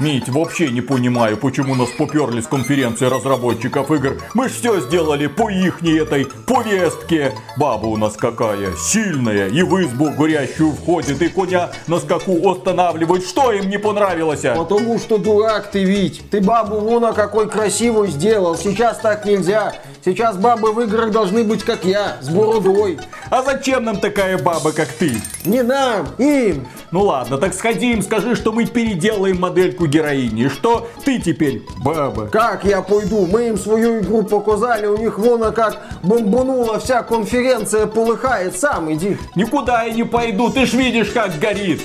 Мить, вообще не понимаю, почему нас поперли с конференции разработчиков игр. Мы ж все сделали по ихней этой повестке. Баба у нас какая, сильная, и в избу горящую входит, и коня на скаку останавливает. Что им не понравилось? Потому что дурак ты, Вить. Ты бабу вон какой красивую сделал. Сейчас так нельзя. Сейчас бабы в играх должны быть как я, с бородой. А зачем нам такая баба, как ты? Не нам, им. Ну ладно, так сходи им, скажи, что мы переделаем модельку героини, что ты теперь баба. Как я пойду? Мы им свою игру показали, у них вон как бомбанула вся конференция полыхает. Сам иди. Никуда я не пойду, ты ж видишь, как горит.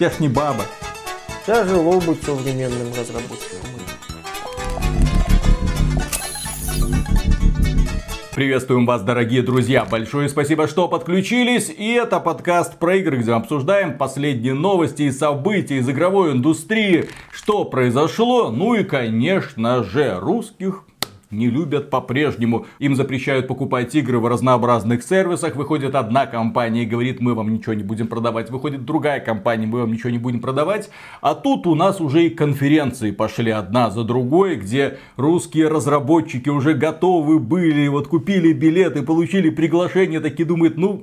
Я ж не баба. Тяжело быть современным разработчиком. Приветствуем вас, дорогие друзья. Большое спасибо, что подключились. И это подкаст про игры, где мы обсуждаем последние новости и события из игровой индустрии. Что произошло? Ну и, конечно же, русских не любят по-прежнему. Им запрещают покупать игры в разнообразных сервисах. Выходит одна компания и говорит, мы вам ничего не будем продавать. Выходит другая компания, мы вам ничего не будем продавать. А тут у нас уже и конференции пошли одна за другой, где русские разработчики уже готовы были, вот купили билеты, получили приглашение, такие думают, ну,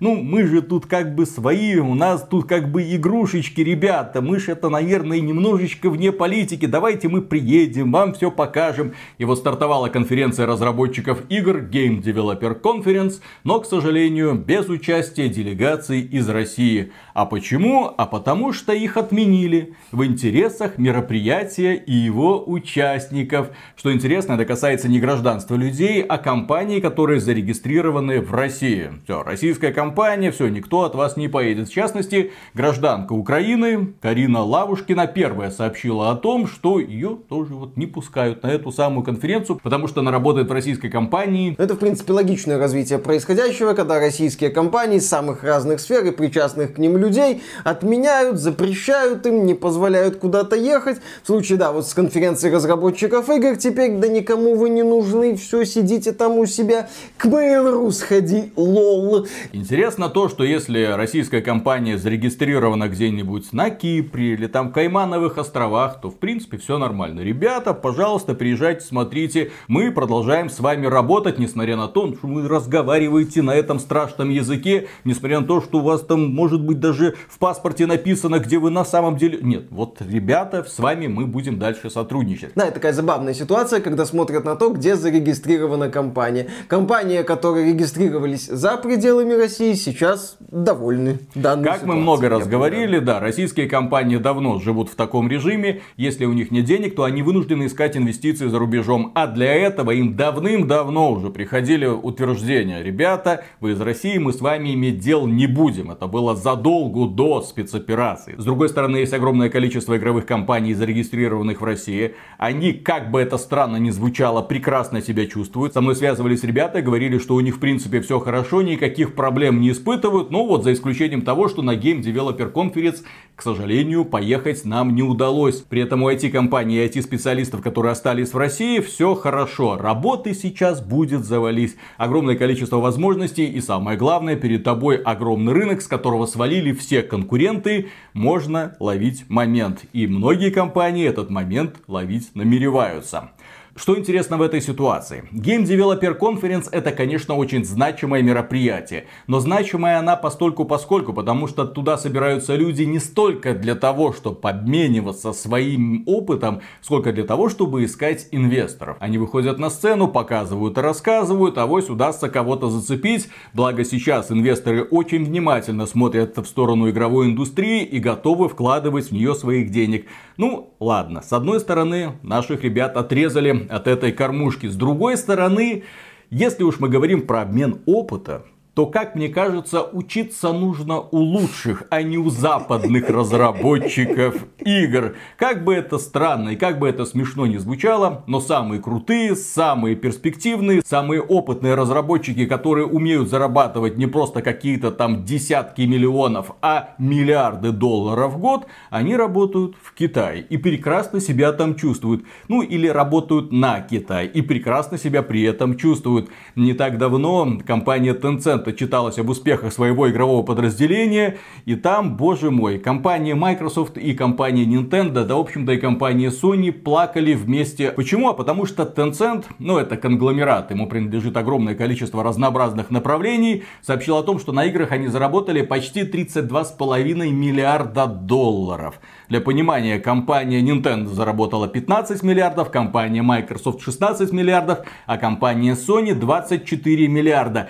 ну мы же тут как бы свои, у нас тут как бы игрушечки, ребята, мы же это, наверное, немножечко вне политики, давайте мы приедем, вам все покажем. И вот стартовала конференция разработчиков игр Game Developer Conference, но, к сожалению, без участия делегаций из России. А почему? А потому что их отменили в интересах мероприятия и его участников. Что интересно, это касается не гражданства людей, а компаний, которые зарегистрированы в России. Все, российская компания, все, никто от вас не поедет. В частности, гражданка Украины Карина Лавушкина первая сообщила о том, что ее тоже вот не пускают на эту самую конференцию, потому что она работает в российской компании. Это, в принципе, логичное развитие происходящего, когда российские компании самых разных сфер и причастных к ним людей отменяют, запрещают им, не позволяют куда-то ехать. В случае, да, вот с конференции разработчиков игр теперь, да никому вы не нужны, все, сидите там у себя, к Mail.ru сходи, лол. Интересно то, что если российская компания зарегистрирована где-нибудь на Кипре или там в Каймановых островах, то в принципе все нормально. Ребята, пожалуйста, приезжайте, смотрите. Мы продолжаем с вами работать, несмотря на то, что вы разговариваете на этом страшном языке, несмотря на то, что у вас там может быть даже в паспорте написано, где вы на самом деле... Нет, вот, ребята, с вами мы будем дальше сотрудничать. Да, это такая забавная ситуация, когда смотрят на то, где зарегистрирована компания. Компания, которые регистрировались за пределами России, сейчас довольны данной Как мы много раз говорили, да, российские компании давно живут в таком режиме. Если у них нет денег, то они вынуждены искать инвестиции за рубежом. А для этого им давным-давно уже приходили утверждения. Ребята, вы из России, мы с вами иметь дел не будем. Это было задолго до спецоперации. С другой стороны, есть огромное количество игровых компаний, зарегистрированных в России. Они, как бы это странно ни звучало, прекрасно себя чувствуют. Со мной связывались ребята, говорили, что у них в принципе все хорошо, никаких проблем не испытывают. Ну вот, за исключением того, что на Game Developer Conference, к сожалению, поехать нам не удалось. При этом у IT-компаний и IT-специалистов, которые остались в России, все хорошо. Работы сейчас будет завались. Огромное количество возможностей и самое главное, перед тобой огромный рынок, с которого свалили все конкуренты. Можно ловить момент. И многие компании этот момент ловить намереваются. Что интересно в этой ситуации? Game Developer Conference это, конечно, очень значимое мероприятие. Но значимая она постольку поскольку, потому что туда собираются люди не столько для того, чтобы обмениваться своим опытом, сколько для того, чтобы искать инвесторов. Они выходят на сцену, показывают и рассказывают, а вось удастся кого-то зацепить. Благо сейчас инвесторы очень внимательно смотрят в сторону игровой индустрии и готовы вкладывать в нее своих денег. Ну, ладно, с одной стороны, наших ребят отрезали от этой кормушки. С другой стороны, если уж мы говорим про обмен опыта, то, как мне кажется, учиться нужно у лучших, а не у западных разработчиков игр. Как бы это странно и как бы это смешно не звучало, но самые крутые, самые перспективные, самые опытные разработчики, которые умеют зарабатывать не просто какие-то там десятки миллионов, а миллиарды долларов в год, они работают в Китае и прекрасно себя там чувствуют. Ну или работают на Китай и прекрасно себя при этом чувствуют. Не так давно компания Tencent это читалось об успехах своего игрового подразделения. И там, боже мой, компания Microsoft и компания Nintendo, да, в общем-то, и компания Sony плакали вместе. Почему? А потому что Tencent, ну, это конгломерат, ему принадлежит огромное количество разнообразных направлений, сообщил о том, что на играх они заработали почти 32,5 миллиарда долларов. Для понимания, компания Nintendo заработала 15 миллиардов, компания Microsoft 16 миллиардов, а компания Sony 24 миллиарда.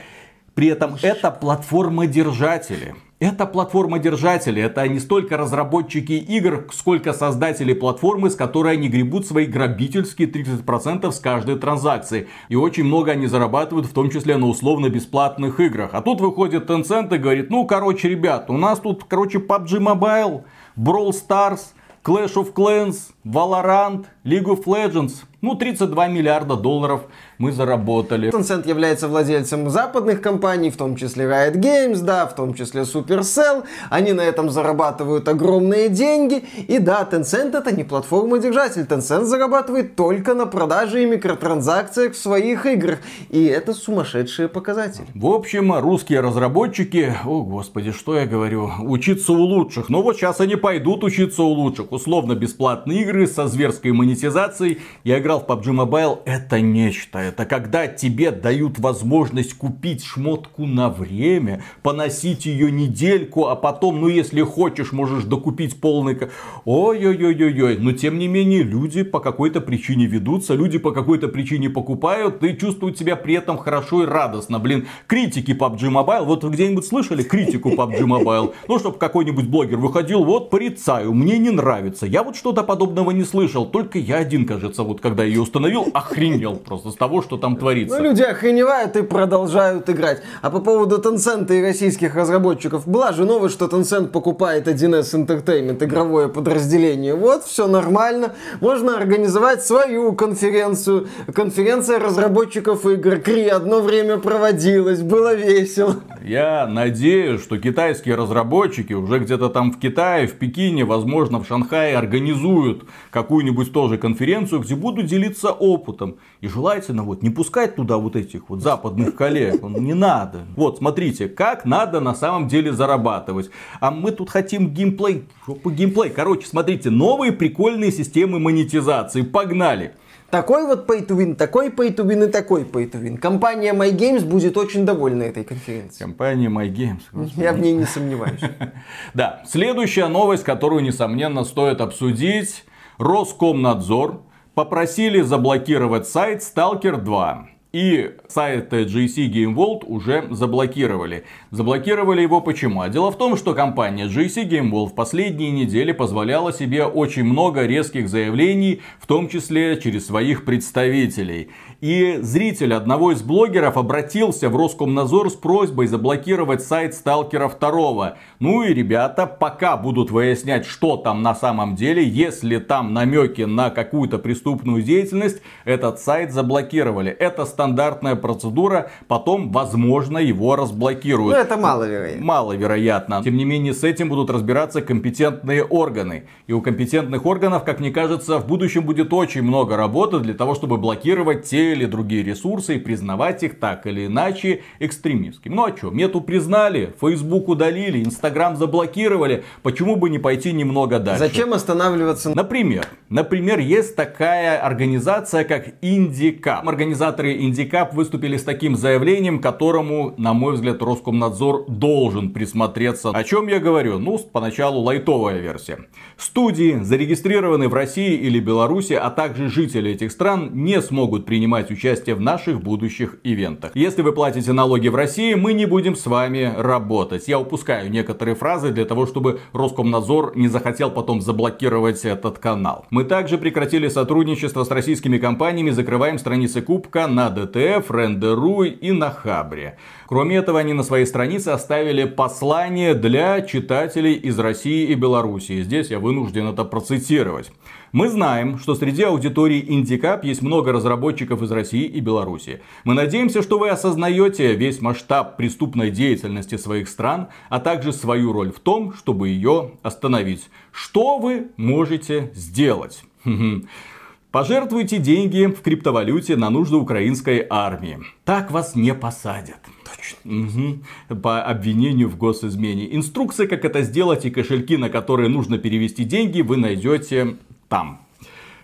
При этом это платформодержатели. Это платформодержатели, это не столько разработчики игр, сколько создатели платформы, с которой они гребут свои грабительские 30% с каждой транзакции. И очень много они зарабатывают, в том числе на условно-бесплатных играх. А тут выходит Tencent и говорит, ну, короче, ребят, у нас тут, короче, PUBG Mobile, Brawl Stars, Clash of Clans, Valorant, League of Legends. Ну, 32 миллиарда долларов мы заработали. Tencent является владельцем западных компаний, в том числе Riot Games, да, в том числе Supercell. Они на этом зарабатывают огромные деньги. И да, Tencent это не платформа-держатель. Tencent зарабатывает только на продаже и микротранзакциях в своих играх. И это сумасшедшие показатели. В общем, русские разработчики, о господи, что я говорю, учиться у лучших. Но вот сейчас они пойдут учиться у лучших. Условно бесплатные игры со зверской монетизацией. Я играл в PUBG Mobile, это нечто это когда тебе дают возможность купить шмотку на время, поносить ее недельку, а потом, ну если хочешь, можешь докупить полный... Ой-ой-ой-ой-ой. Но тем не менее, люди по какой-то причине ведутся, люди по какой-то причине покупают и чувствуют себя при этом хорошо и радостно. Блин, критики PUBG Mobile, вот вы где-нибудь слышали критику PUBG Mobile? Ну, чтобы какой-нибудь блогер выходил, вот порицаю, мне не нравится. Я вот что-то подобного не слышал, только я один, кажется, вот когда ее установил, охренел просто с того, что там творится. Ну, люди охреневают и продолжают играть. А по поводу Tencent и российских разработчиков, была же новость, что Tencent покупает 1С Entertainment, игровое подразделение. Вот, все нормально. Можно организовать свою конференцию. Конференция разработчиков игр. Кри одно время проводилась, было весело. Я надеюсь, что китайские разработчики уже где-то там в Китае, в Пекине, возможно, в Шанхае организуют какую-нибудь тоже конференцию, где будут делиться опытом. И желательно вот не пускать туда вот этих вот западных коллег. Не надо. Вот, смотрите, как надо на самом деле зарабатывать. А мы тут хотим геймплей. Жопу геймплей. Короче, смотрите, новые прикольные системы монетизации. Погнали. Такой вот pay to win, такой pay to win и такой pay to win. Компания MyGames будет очень довольна этой конференцией. Компания MyGames. Господи. Я в ней не сомневаюсь. Да, следующая новость, которую, несомненно, стоит обсудить. Роскомнадзор попросили заблокировать сайт Stalker 2. И сайт GC Game World уже заблокировали. Заблокировали его почему? А дело в том, что компания GC Game World в последние недели позволяла себе очень много резких заявлений, в том числе через своих представителей. И зритель одного из блогеров обратился в Роскомнадзор с просьбой заблокировать сайт Сталкера 2. Ну и ребята пока будут выяснять, что там на самом деле. Если там намеки на какую-то преступную деятельность, этот сайт заблокировали. Это стандартная процедура. Потом, возможно, его разблокируют. Ну это маловероятно. Маловероятно. Тем не менее, с этим будут разбираться компетентные органы. И у компетентных органов, как мне кажется, в будущем будет очень много работы для того, чтобы блокировать те или другие ресурсы и признавать их так или иначе экстремистскими. Ну а что, мету признали, Facebook удалили, Instagram заблокировали, почему бы не пойти немного дальше? Зачем останавливаться? Например, например, есть такая организация, как Индикап. Организаторы Индикап выступили с таким заявлением, которому, на мой взгляд, Роскомнадзор должен присмотреться. О чем я говорю? Ну, поначалу лайтовая версия. Студии, зарегистрированные в России или Беларуси, а также жители этих стран, не смогут принимать принимать участие в наших будущих ивентах. Если вы платите налоги в России, мы не будем с вами работать. Я упускаю некоторые фразы для того, чтобы Роскомнадзор не захотел потом заблокировать этот канал. Мы также прекратили сотрудничество с российскими компаниями, закрываем страницы Кубка на DTF, Render.ru и на Хабре. Кроме этого, они на своей странице оставили послание для читателей из России и Беларуси. Здесь я вынужден это процитировать. Мы знаем, что среди аудитории Indie Cup есть много разработчиков из России и Беларуси. Мы надеемся, что вы осознаете весь масштаб преступной деятельности своих стран, а также свою роль в том, чтобы ее остановить. Что вы можете сделать? Пожертвуйте деньги в криптовалюте на нужды украинской армии. Так вас не посадят. Точно. Угу. По обвинению в госизмене. Инструкции, как это сделать и кошельки, на которые нужно перевести деньги, вы найдете там.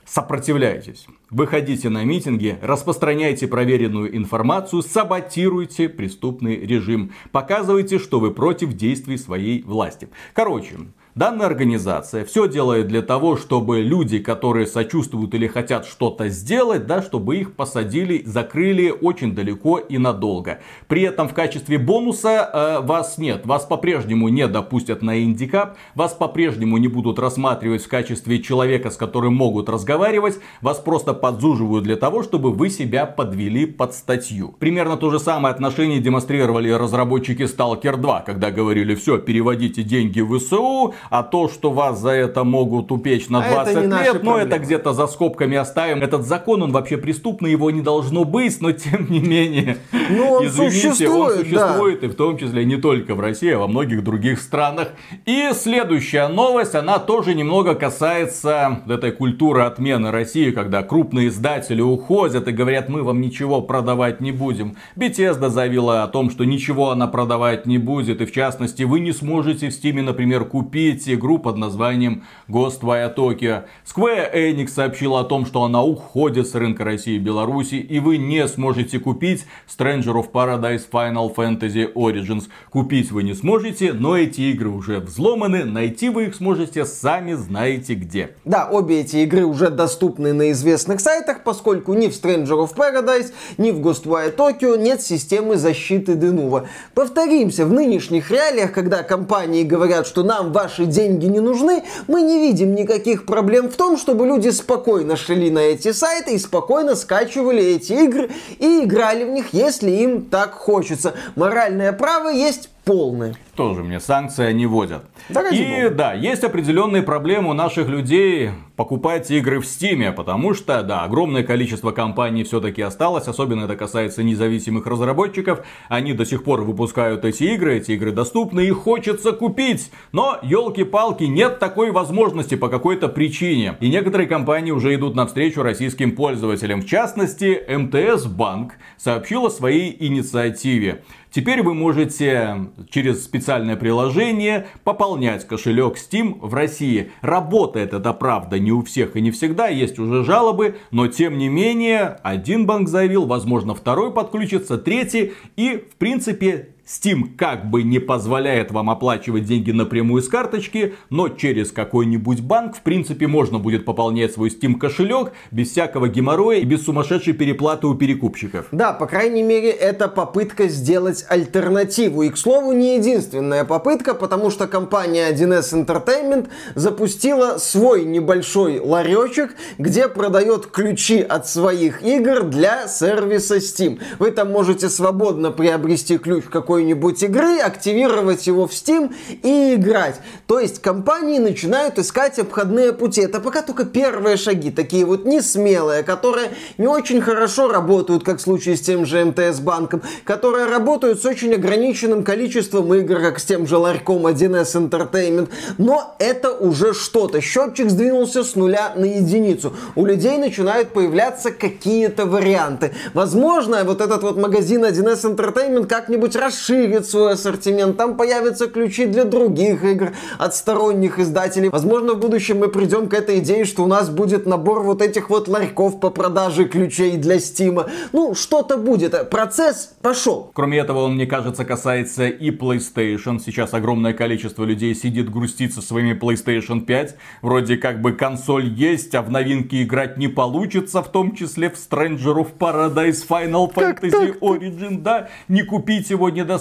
Сопротивляйтесь. Выходите на митинги, распространяйте проверенную информацию, саботируйте преступный режим. Показывайте, что вы против действий своей власти. Короче, Данная организация все делает для того, чтобы люди, которые сочувствуют или хотят что-то сделать, да, чтобы их посадили, закрыли очень далеко и надолго. При этом в качестве бонуса э, вас нет. Вас по-прежнему не допустят на индикап, вас по-прежнему не будут рассматривать в качестве человека, с которым могут разговаривать, вас просто подзуживают для того, чтобы вы себя подвели под статью. Примерно то же самое отношение демонстрировали разработчики Stalker 2, когда говорили, все, переводите деньги в ВСУ, а то, что вас за это могут упечь на 20 а лет, ну это где-то за скобками оставим. Этот закон, он вообще преступный, его не должно быть, но тем не менее, ну, он извините, существует, он существует, да. и в том числе не только в России, а во многих других странах. И следующая новость, она тоже немного касается этой культуры отмены России, когда крупные издатели уходят и говорят, мы вам ничего продавать не будем. Bethesda заявила о том, что ничего она продавать не будет, и в частности, вы не сможете в Steam, например, купить купить игру под названием Ghostwire Tokyo. Square Enix сообщила о том, что она уходит с рынка России и Беларуси, и вы не сможете купить Stranger of Paradise Final Fantasy Origins. Купить вы не сможете, но эти игры уже взломаны, найти вы их сможете сами знаете где. Да, обе эти игры уже доступны на известных сайтах, поскольку ни в Stranger of Paradise, ни в Ghostwire Tokyo нет системы защиты Denuvo. Повторимся, в нынешних реалиях, когда компании говорят, что нам ваши наши деньги не нужны, мы не видим никаких проблем в том, чтобы люди спокойно шли на эти сайты и спокойно скачивали эти игры и играли в них, если им так хочется. Моральное право есть полное. Тоже мне санкции не вводят. Да, и да, есть определенные проблемы у наших людей покупать игры в Стиме, потому что, да, огромное количество компаний все-таки осталось, особенно это касается независимых разработчиков. Они до сих пор выпускают эти игры, эти игры доступны, их хочется купить. Но, елки-палки, нет такой возможности по какой-то причине. И некоторые компании уже идут навстречу российским пользователям. В частности, МТС Банк сообщил о своей инициативе. Теперь вы можете через специальное приложение пополнять кошелек Steam в России. Работает это правда не у всех и не всегда, есть уже жалобы, но тем не менее один банк заявил, возможно второй подключится, третий и в принципе Steam как бы не позволяет вам оплачивать деньги напрямую с карточки, но через какой-нибудь банк, в принципе, можно будет пополнять свой Steam кошелек без всякого геморроя и без сумасшедшей переплаты у перекупщиков. Да, по крайней мере, это попытка сделать альтернативу. И, к слову, не единственная попытка, потому что компания 1С Entertainment запустила свой небольшой ларечек, где продает ключи от своих игр для сервиса Steam. Вы там можете свободно приобрести ключ какой какой-нибудь игры, активировать его в Steam и играть. То есть компании начинают искать обходные пути. Это пока только первые шаги, такие вот не смелые, которые не очень хорошо работают, как в случае с тем же МТС банком, которые работают с очень ограниченным количеством игр, как с тем же ларьком 1С Entertainment. Но это уже что-то. Счетчик сдвинулся с нуля на единицу. У людей начинают появляться какие-то варианты. Возможно, вот этот вот магазин 1С Entertainment как-нибудь расширится расширит свой ассортимент, там появятся ключи для других игр от сторонних издателей. Возможно, в будущем мы придем к этой идее, что у нас будет набор вот этих вот ларьков по продаже ключей для Стима. Ну, что-то будет. Процесс пошел. Кроме этого, он, мне кажется, касается и PlayStation. Сейчас огромное количество людей сидит грустит со своими PlayStation 5. Вроде как бы консоль есть, а в новинки играть не получится, в том числе в Stranger of Paradise Final Fantasy Origin. Да, не купить его не достать.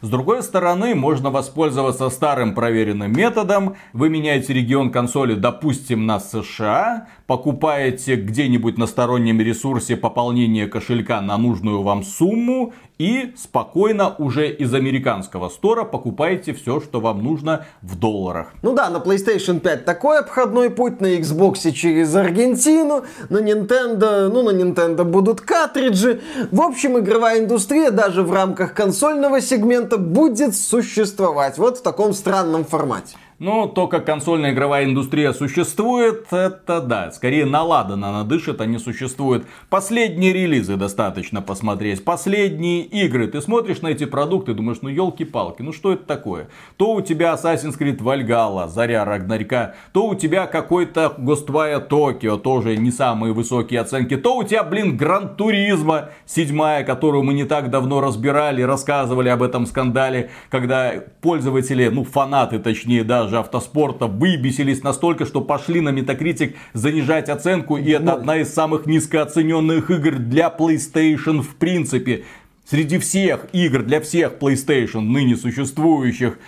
С другой стороны, можно воспользоваться старым проверенным методом. Вы меняете регион консоли, допустим, на США, покупаете где-нибудь на стороннем ресурсе пополнение кошелька на нужную вам сумму и спокойно уже из американского стора покупаете все, что вам нужно в долларах. Ну да, на PlayStation 5 такой обходной путь, на Xbox через Аргентину, на Nintendo, ну на Nintendo будут картриджи. В общем, игровая индустрия даже в рамках консольного сегмента будет существовать вот в таком странном формате. Ну, то, как консольная игровая индустрия существует, это да, скорее наладана она дышит, а не существует. Последние релизы достаточно посмотреть, последние игры. Ты смотришь на эти продукты, думаешь, ну елки-палки, ну что это такое? То у тебя Assassin's Creed Valhalla, Заря Рагнарька, то у тебя какой-то Ghostwire Tokyo, тоже не самые высокие оценки, то у тебя, блин, Гран Туризма седьмая, которую мы не так давно разбирали, рассказывали об этом скандале, когда пользователи, ну фанаты точнее даже, даже автоспорта выбесились настолько, что пошли на Metacritic занижать оценку. И это одна из самых низкооцененных игр для PlayStation в принципе. Среди всех игр для всех PlayStation ныне существующих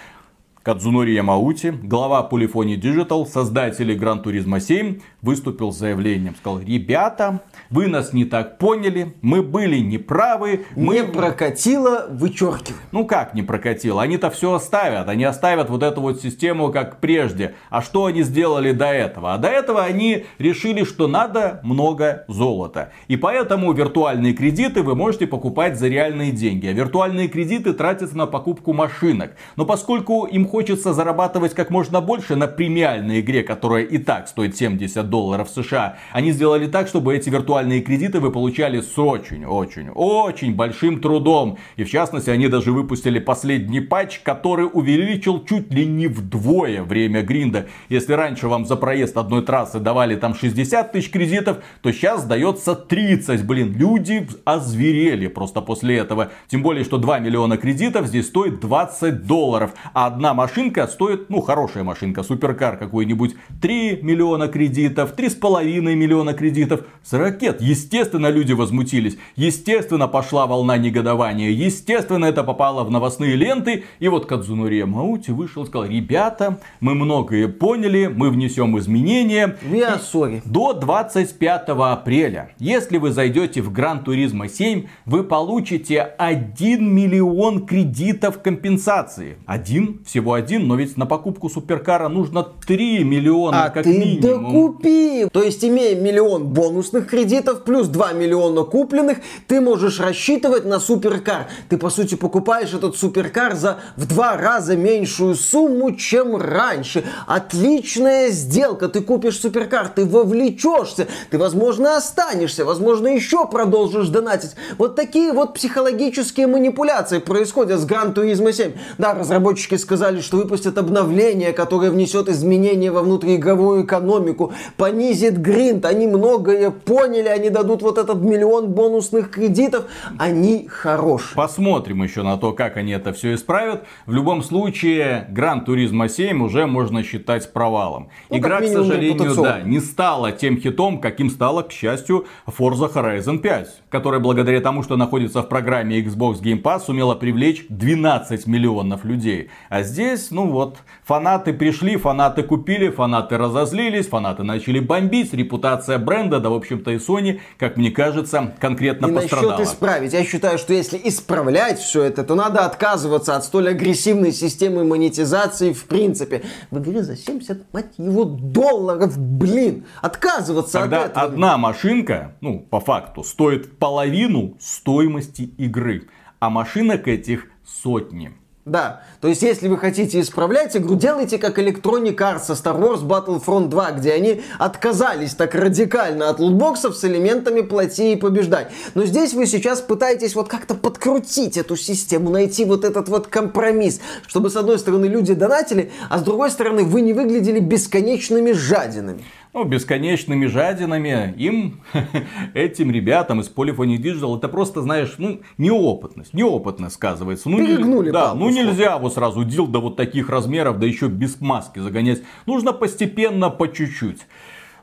Кадзунори Ямаути, глава Polyphony Digital, создатели Gran Turismo 7, выступил с заявлением. Сказал, ребята, вы нас не так поняли, мы были неправы. Мы... Не прокатило, вычеркиваем. Ну как не прокатило? Они-то все оставят. Они оставят вот эту вот систему как прежде. А что они сделали до этого? А до этого они решили, что надо много золота. И поэтому виртуальные кредиты вы можете покупать за реальные деньги. А виртуальные кредиты тратятся на покупку машинок. Но поскольку им хочется зарабатывать как можно больше на премиальной игре, которая и так стоит 70 долларов США, они сделали так, чтобы эти виртуальные кредиты вы получали с очень, очень, очень большим трудом. И в частности, они даже выпустили последний патч, который увеличил чуть ли не вдвое время гринда. Если раньше вам за проезд одной трассы давали там 60 тысяч кредитов, то сейчас дается 30. Блин, люди озверели просто после этого. Тем более, что 2 миллиона кредитов здесь стоит 20 долларов. А одна машинка стоит, ну, хорошая машинка, суперкар какой-нибудь, 3 миллиона кредитов, 3,5 миллиона кредитов с ракет. Естественно, люди возмутились. Естественно, пошла волна негодования. Естественно, это попало в новостные ленты. И вот Кадзунори Маути вышел и сказал, ребята, мы многое поняли, мы внесем изменения. Я sorry. До 25 апреля, если вы зайдете в Гран Туризма 7, вы получите 1 миллион кредитов компенсации. Один, всего один, но ведь на покупку суперкара нужно 3 миллиона а как ты минимум. докупи. То есть, имея миллион бонусных кредитов плюс 2 миллиона купленных, ты можешь рассчитывать на суперкар. Ты, по сути, покупаешь этот суперкар за в два раза меньшую сумму, чем раньше. Отличная сделка. Ты купишь суперкар, ты вовлечешься, ты, возможно, останешься, возможно, еще продолжишь донатить. Вот такие вот психологические манипуляции происходят с Gran Turismo 7. Да, разработчики сказали, что выпустят обновление, которое внесет изменения во внутриигровую экономику, понизит гринд. Они многое поняли, они дадут вот этот миллион бонусных кредитов. Они хорошие. Посмотрим еще на то, как они это все исправят. В любом случае, Гран Туризма 7 уже можно считать провалом. Ну, Игра, к сожалению, да, не стала тем хитом, каким стала, к счастью, Forza Horizon 5, которая благодаря тому, что находится в программе Xbox Game Pass, сумела привлечь 12 миллионов людей. А здесь, ну вот, фанаты пришли, фанаты купили, фанаты разозлились, фанаты начали бомбить, репутация бренда, да, в общем-то, и Sony, как мне кажется, конкретно И пострадала. насчет исправить. Я считаю, что если исправлять все это, то надо отказываться от столь агрессивной системы монетизации в принципе. В игре за 70, мать его, долларов, блин. Отказываться Когда от этого. одна машинка, ну, по факту, стоит половину стоимости игры, а машинок этих сотни. Да, то есть если вы хотите исправлять игру, делайте как Electronic Arts со Star Wars Battlefront 2, где они отказались так радикально от лутбоксов с элементами плати и побеждай. Но здесь вы сейчас пытаетесь вот как-то подкрутить эту систему, найти вот этот вот компромисс, чтобы с одной стороны люди донатили, а с другой стороны вы не выглядели бесконечными жадинами. Ну, бесконечными жадинами им, этим ребятам из Polyphony Digital, это просто, знаешь, ну, неопытность, неопытность сказывается. Ну, не- Перегнули да, палку, ну нельзя вот сразу дил до вот таких размеров, да еще без маски загонять. Нужно постепенно, по чуть-чуть.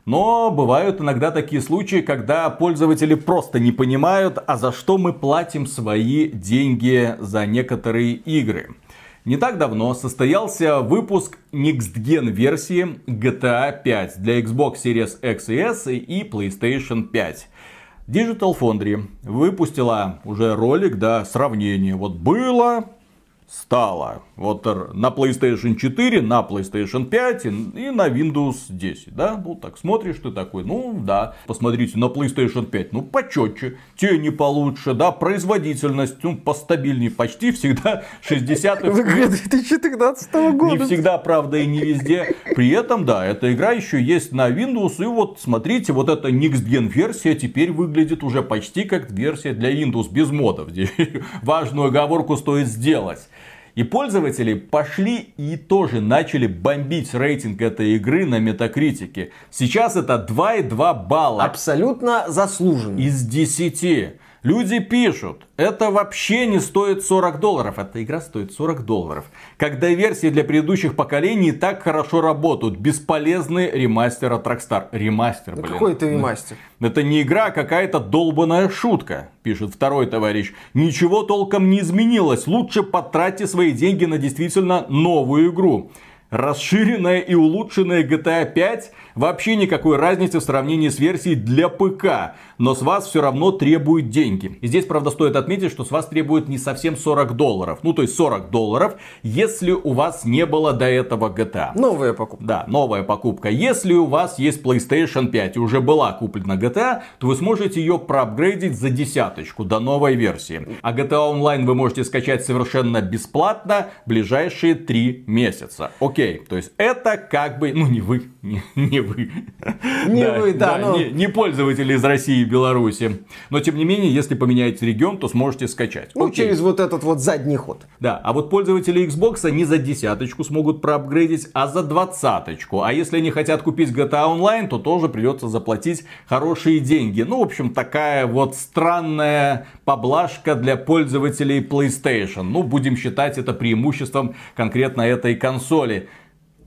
Но бывают иногда такие случаи, когда пользователи просто не понимают, а за что мы платим свои деньги за некоторые игры. Не так давно состоялся выпуск Next Gen версии GTA 5 для Xbox Series X и S и PlayStation 5. Digital Foundry выпустила уже ролик, да, сравнение. Вот было стало. Вот на PlayStation 4, на PlayStation 5 и, на Windows 10, да? Ну, так смотришь ты такой, ну, да, посмотрите, на PlayStation 5, ну, почетче, тени получше, да, производительность, ну, постабильнее, почти всегда 60 2014 года. Не всегда, правда, и не везде. При этом, да, эта игра еще есть на Windows, и вот, смотрите, вот эта Next Gen версия теперь выглядит уже почти как версия для Windows, без модов. Важную оговорку стоит сделать. И пользователи пошли и тоже начали бомбить рейтинг этой игры на метакритике. Сейчас это 2,2 балла. Абсолютно заслуженно. Из 10. Люди пишут, это вообще не стоит 40 долларов. Эта игра стоит 40 долларов. Когда версии для предыдущих поколений так хорошо работают. Бесполезный ремастер от Rockstar. Ремастер, блин. Какой это ремастер? Это не игра, а какая-то долбанная шутка, пишет второй товарищ. Ничего толком не изменилось. Лучше потратьте свои деньги на действительно новую игру. Расширенная и улучшенная GTA 5 вообще никакой разницы в сравнении с версией для ПК, но с вас все равно требуют деньги. И здесь, правда, стоит отметить, что с вас требуют не совсем 40 долларов. Ну, то есть 40 долларов, если у вас не было до этого GTA. Новая покупка. Да, новая покупка. Если у вас есть PlayStation 5 и уже была куплена GTA, то вы сможете ее проапгрейдить за десяточку до новой версии. А GTA Online вы можете скачать совершенно бесплатно ближайшие 3 месяца. Окей окей. То есть это как бы, ну не вы, не, не вы. Не да, вы, да. да но... не, не пользователи из России и Беларуси. Но тем не менее, если поменяете регион, то сможете скачать. Ну, окей. через вот этот вот задний ход. Да, а вот пользователи Xbox не за десяточку смогут проапгрейдить, а за двадцаточку. А если они хотят купить GTA Online, то тоже придется заплатить хорошие деньги. Ну, в общем, такая вот странная поблажка для пользователей PlayStation. Ну, будем считать это преимуществом конкретно этой консоли.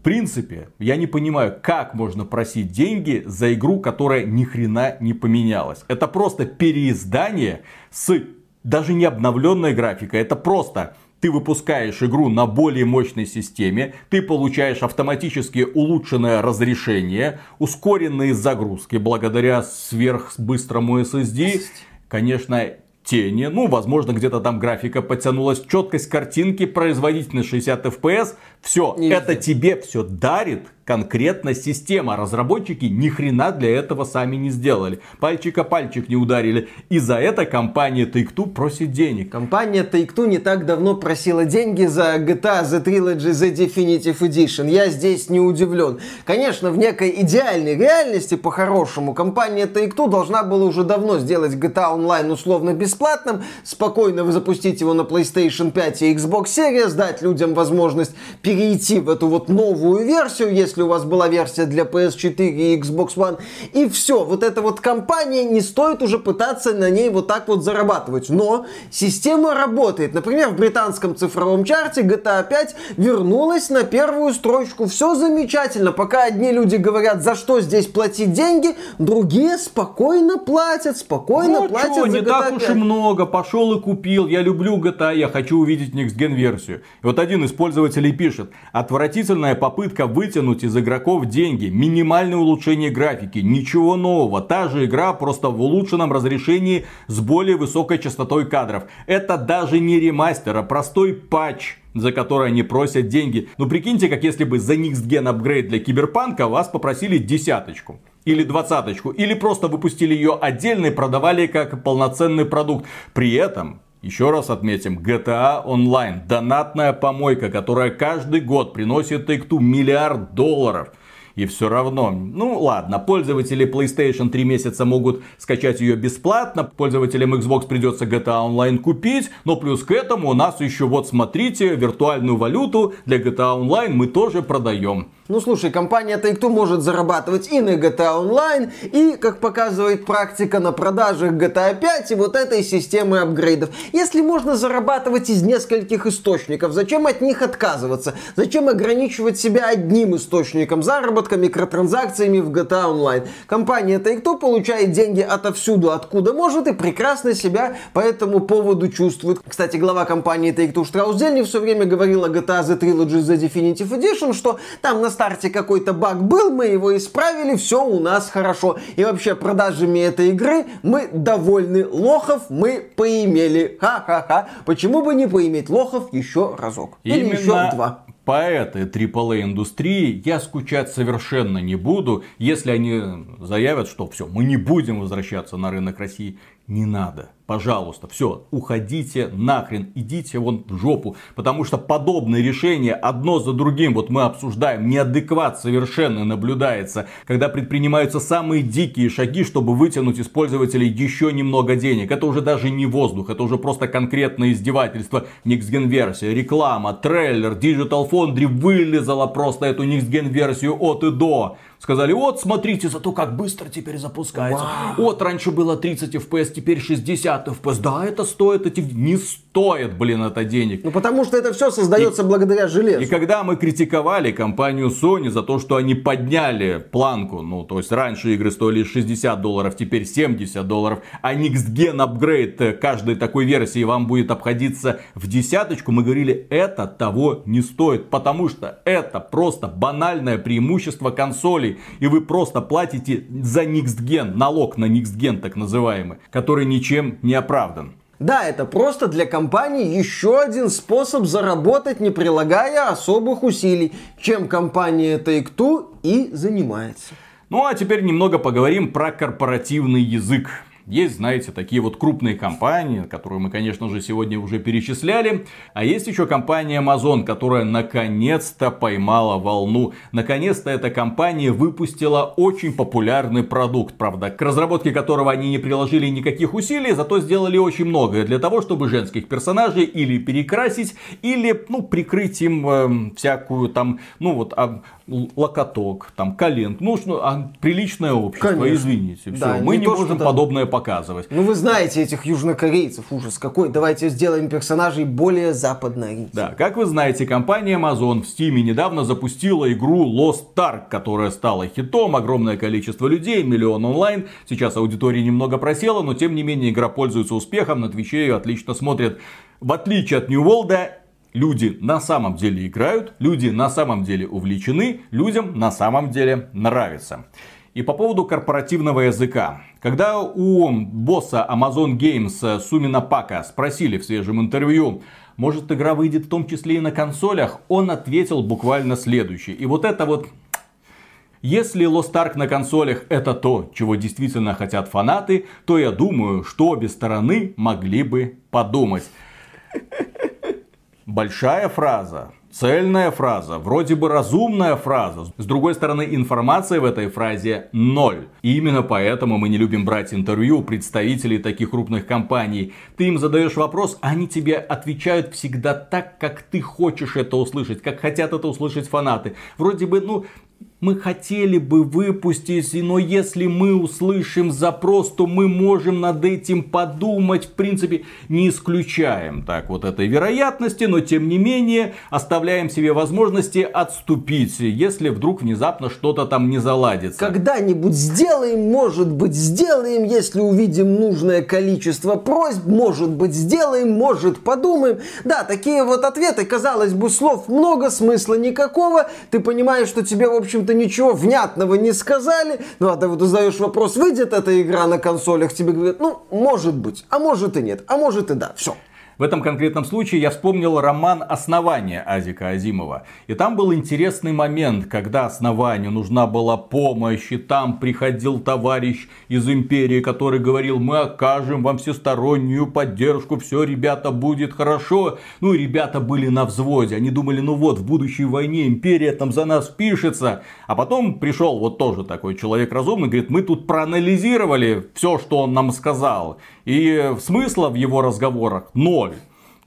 В принципе, я не понимаю, как можно просить деньги за игру, которая ни хрена не поменялась. Это просто переиздание с даже не обновленной графикой. Это просто ты выпускаешь игру на более мощной системе, ты получаешь автоматически улучшенное разрешение, ускоренные загрузки благодаря сверхбыстрому SSD. Конечно, тени, ну, возможно, где-то там графика подтянулась, четкость картинки, производительность 60 FPS, все, это тебе все дарит конкретно система. Разработчики ни хрена для этого сами не сделали. Пальчика пальчик не ударили. И за это компания Take-Two просит денег. Компания Take-Two не так давно просила деньги за GTA The Trilogy The Definitive Edition. Я здесь не удивлен. Конечно, в некой идеальной реальности, по-хорошему, компания Take-Two должна была уже давно сделать GTA Online условно бесплатным, спокойно запустить его на PlayStation 5 и Xbox Series, дать людям возможность перейти в эту вот новую версию, если если у вас была версия для PS4 и Xbox One. И все, вот эта вот компания, не стоит уже пытаться на ней вот так вот зарабатывать. Но система работает. Например, в британском цифровом чарте GTA 5 вернулась на первую строчку. Все замечательно. Пока одни люди говорят, за что здесь платить деньги, другие спокойно платят, спокойно ну, платят чё, за не GTA так 5. уж и много. Пошел и купил. Я люблю GTA, я хочу увидеть Next Gen версию. И вот один из пользователей пишет, отвратительная попытка вытянуть вытянуть из игроков деньги, минимальное улучшение графики, ничего нового. Та же игра, просто в улучшенном разрешении с более высокой частотой кадров. Это даже не ремастер, а простой патч за который они просят деньги. Ну прикиньте, как если бы за Next Gen апгрейд для Киберпанка вас попросили десяточку. Или двадцаточку. Или просто выпустили ее отдельно и продавали как полноценный продукт. При этом еще раз отметим, GTA Online. Донатная помойка, которая каждый год приносит Take-Two миллиард долларов. И все равно, ну ладно, пользователи PlayStation 3 месяца могут скачать ее бесплатно, пользователям Xbox придется GTA Online купить, но плюс к этому у нас еще вот смотрите, виртуальную валюту для GTA Online мы тоже продаем. Ну слушай, компания Take-Two может зарабатывать и на GTA Online, и, как показывает практика, на продажах GTA 5 и вот этой системы апгрейдов. Если можно зарабатывать из нескольких источников, зачем от них отказываться? Зачем ограничивать себя одним источником заработка? микротранзакциями в GTA Online. Компания Take-Two получает деньги отовсюду, откуда может, и прекрасно себя по этому поводу чувствует. Кстати, глава компании Take-Two Штраус Дельни все время говорил о GTA The Trilogy The Definitive Edition, что там на старте какой-то баг был, мы его исправили, все у нас хорошо. И вообще продажами этой игры мы довольны. Лохов мы поимели. Ха-ха-ха. Почему бы не поиметь лохов еще разок? Или Именно еще два. По этой AAA индустрии я скучать совершенно не буду, если они заявят, что все, мы не будем возвращаться на рынок России. Не надо пожалуйста, все, уходите нахрен, идите вон в жопу. Потому что подобные решения одно за другим, вот мы обсуждаем, неадекват совершенно наблюдается, когда предпринимаются самые дикие шаги, чтобы вытянуть из пользователей еще немного денег. Это уже даже не воздух, это уже просто конкретное издевательство. Gen версия, реклама, трейлер, Digital Foundry вылезала просто эту Gen версию от и до. Сказали, вот смотрите, зато как быстро теперь запускается. Вот раньше было 30 FPS, теперь 60 FPS. Да, это стоит эти... Не блин, это денег. Ну потому что это все создается и, благодаря железу. И когда мы критиковали компанию Sony за то, что они подняли планку, ну то есть раньше игры стоили 60 долларов, теперь 70 долларов, а Next Gen Upgrade каждой такой версии вам будет обходиться в десяточку, мы говорили, это того не стоит, потому что это просто банальное преимущество консолей и вы просто платите за Next Gen, налог на Next Gen так называемый, который ничем не оправдан. Да, это просто для компании еще один способ заработать, не прилагая особых усилий, чем компания Take-Two и занимается. Ну а теперь немного поговорим про корпоративный язык. Есть, знаете, такие вот крупные компании, которые мы, конечно же, сегодня уже перечисляли. А есть еще компания Amazon, которая наконец-то поймала волну. Наконец-то эта компания выпустила очень популярный продукт, правда, к разработке которого они не приложили никаких усилий, зато сделали очень многое для того, чтобы женских персонажей или перекрасить, или, ну, прикрыть им э, всякую там, ну, вот, локоток, там, колен. Ну, что, а, приличное общество, Конечно. извините. Все. Да, Мы не, не то, можем что, подобное показывать. Ну, вы знаете этих южнокорейцев, ужас какой. Давайте сделаем персонажей более западной. Да, как вы знаете, компания Amazon в Steam недавно запустила игру Lost Ark, которая стала хитом. Огромное количество людей, миллион онлайн. Сейчас аудитория немного просела, но тем не менее игра пользуется успехом. На Твиче ее отлично смотрят. В отличие от New World, люди на самом деле играют, люди на самом деле увлечены, людям на самом деле нравится. И по поводу корпоративного языка. Когда у босса Amazon Games Сумина Пака спросили в свежем интервью, может игра выйдет в том числе и на консолях, он ответил буквально следующее. И вот это вот если Lost Ark на консолях это то, чего действительно хотят фанаты, то я думаю, что обе стороны могли бы подумать. Большая фраза, цельная фраза, вроде бы разумная фраза. С другой стороны, информация в этой фразе ноль. И именно поэтому мы не любим брать интервью представителей таких крупных компаний. Ты им задаешь вопрос, они тебе отвечают всегда так, как ты хочешь это услышать, как хотят это услышать фанаты. Вроде бы, ну, мы хотели бы выпустить, но если мы услышим запрос, то мы можем над этим подумать. В принципе, не исключаем так вот этой вероятности, но тем не менее оставляем себе возможности отступить, если вдруг внезапно что-то там не заладится. Когда-нибудь сделаем, может быть сделаем, если увидим нужное количество просьб, может быть сделаем, может подумаем. Да, такие вот ответы, казалось бы, слов много, смысла никакого. Ты понимаешь, что тебе, в общем-то, общем-то, ничего внятного не сказали. Ну, а ты вот задаешь вопрос, выйдет эта игра на консолях, тебе говорят, ну, может быть, а может и нет, а может и да, все. В этом конкретном случае я вспомнил роман «Основание» Азика Азимова. И там был интересный момент, когда основанию нужна была помощь, и там приходил товарищ из империи, который говорил, мы окажем вам всестороннюю поддержку, все, ребята, будет хорошо. Ну и ребята были на взводе, они думали, ну вот, в будущей войне империя там за нас пишется. А потом пришел вот тоже такой человек разумный, говорит, мы тут проанализировали все, что он нам сказал. И смысла в его разговорах ноль.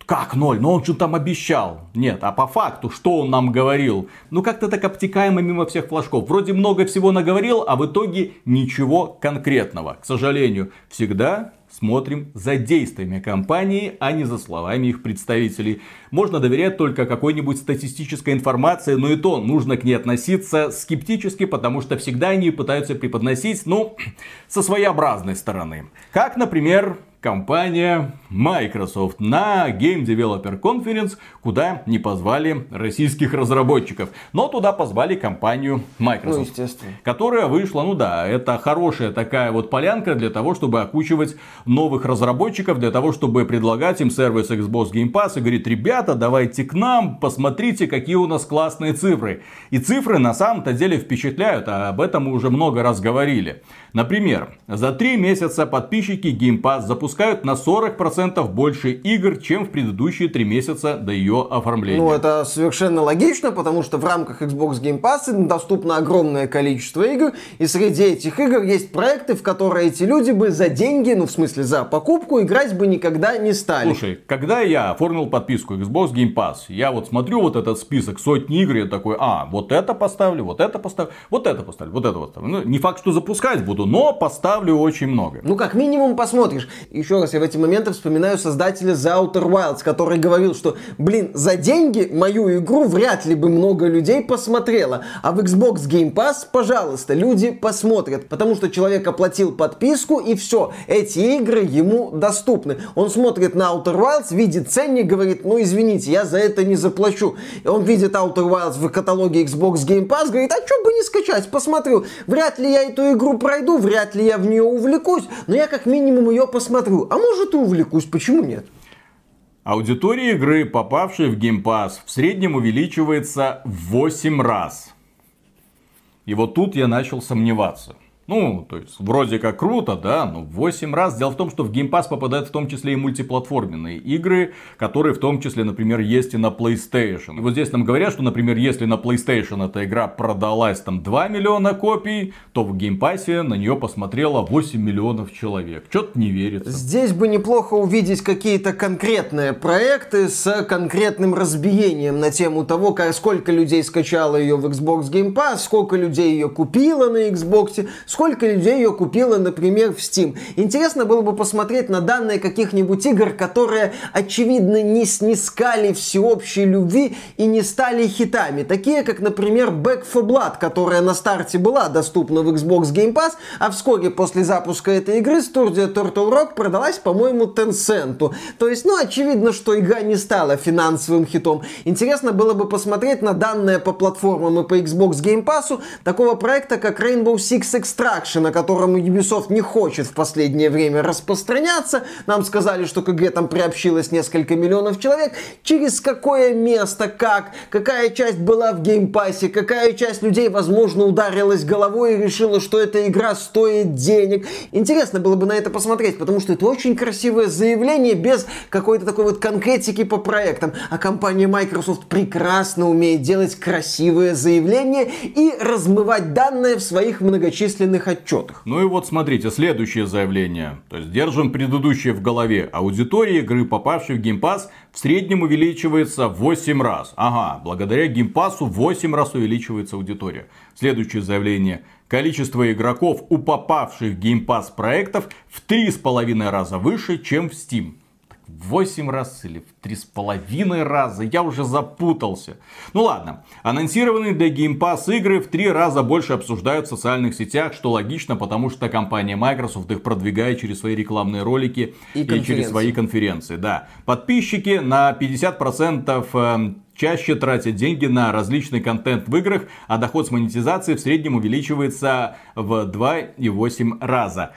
Как ноль? Но он что там обещал. Нет, а по факту, что он нам говорил? Ну как-то так обтекаемо мимо всех флажков. Вроде много всего наговорил, а в итоге ничего конкретного. К сожалению, всегда смотрим за действиями компании, а не за словами их представителей. Можно доверять только какой-нибудь статистической информации, но и то нужно к ней относиться скептически, потому что всегда они пытаются преподносить, ну, со своеобразной стороны. Как, например, компания Microsoft на Game Developer Conference, куда не позвали российских разработчиков. Но туда позвали компанию Microsoft. Ну, естественно. Которая вышла, ну да, это хорошая такая вот полянка для того, чтобы окучивать новых разработчиков, для того, чтобы предлагать им сервис Xbox Game Pass и говорит, ребята, давайте к нам, посмотрите, какие у нас классные цифры. И цифры на самом-то деле впечатляют, а об этом мы уже много раз говорили. Например, за три месяца подписчики Game Pass запускают на 40% больше игр, чем в предыдущие три месяца до ее оформления. Ну, это совершенно логично, потому что в рамках Xbox Game Pass доступно огромное количество игр, и среди этих игр есть проекты, в которые эти люди бы за деньги, ну, в смысле, за покупку, играть бы никогда не стали. Слушай, когда я оформил подписку Xbox Game Pass, я вот смотрю вот этот список сотни игр, я такой, а, вот это поставлю, вот это поставлю, вот это поставлю, вот это поставлю. Ну, не факт, что запускать буду, но поставлю очень много. Ну, как минимум посмотришь. Еще раз, я в эти моменты вспоминаю создателя The Outer Wilds, который говорил, что, блин, за деньги мою игру вряд ли бы много людей посмотрело. А в Xbox Game Pass, пожалуйста, люди посмотрят. Потому что человек оплатил подписку, и все, эти игры ему доступны. Он смотрит на Outer Wilds, видит ценник, говорит, ну, извините, я за это не заплачу. И он видит Outer Wilds в каталоге Xbox Game Pass, говорит, а что бы не скачать, посмотрю. Вряд ли я эту игру пройду, вряд ли я в нее увлекусь, но я как минимум ее посмотрю. А может и увлекусь, почему нет? Аудитория игры, попавшей в Game Pass, в среднем увеличивается в 8 раз. И вот тут я начал сомневаться. Ну, то есть, вроде как круто, да, но в 8 раз. Дело в том, что в Game Pass попадают в том числе и мультиплатформенные игры, которые в том числе, например, есть и на PlayStation. И вот здесь нам говорят, что, например, если на PlayStation эта игра продалась там 2 миллиона копий, то в Game Pass на нее посмотрело 8 миллионов человек. Что-то не верится. Здесь бы неплохо увидеть какие-то конкретные проекты с конкретным разбиением на тему того, сколько людей скачало ее в Xbox Game Pass, сколько людей ее купило на Xbox, сколько людей ее купило, например, в Steam. Интересно было бы посмотреть на данные каких-нибудь игр, которые, очевидно, не снискали всеобщей любви и не стали хитами. Такие, как, например, Back for Blood, которая на старте была доступна в Xbox Game Pass, а вскоре после запуска этой игры студия Turtle Rock продалась, по-моему, Tencent. То есть, ну, очевидно, что игра не стала финансовым хитом. Интересно было бы посмотреть на данные по платформам и по Xbox Game Pass такого проекта, как Rainbow Six Extraction, Extraction, на котором Ubisoft не хочет в последнее время распространяться. Нам сказали, что к игре там приобщилось несколько миллионов человек. Через какое место, как, какая часть была в Game Pass е, какая часть людей, возможно, ударилась головой и решила, что эта игра стоит денег. Интересно было бы на это посмотреть, потому что это очень красивое заявление без какой-то такой вот конкретики по проектам. А компания Microsoft прекрасно умеет делать красивые заявления и размывать данные в своих многочисленных еженедельных отчетах. Ну и вот смотрите, следующее заявление. То есть держим предыдущее в голове. Аудитория игры, попавшей в Pass, в среднем увеличивается в 8 раз. Ага, благодаря в 8 раз увеличивается аудитория. Следующее заявление. Количество игроков у попавших в Pass проектов в 3,5 раза выше, чем в Steam. 8 раз или в 3,5 раза. Я уже запутался. Ну ладно. Анонсированные для Game Pass игры в 3 раза больше обсуждают в социальных сетях, что логично, потому что компания Microsoft их продвигает через свои рекламные ролики и, и через свои конференции. Да. Подписчики на 50% эм, чаще тратят деньги на различный контент в играх, а доход с монетизации в среднем увеличивается в 2,8 раза.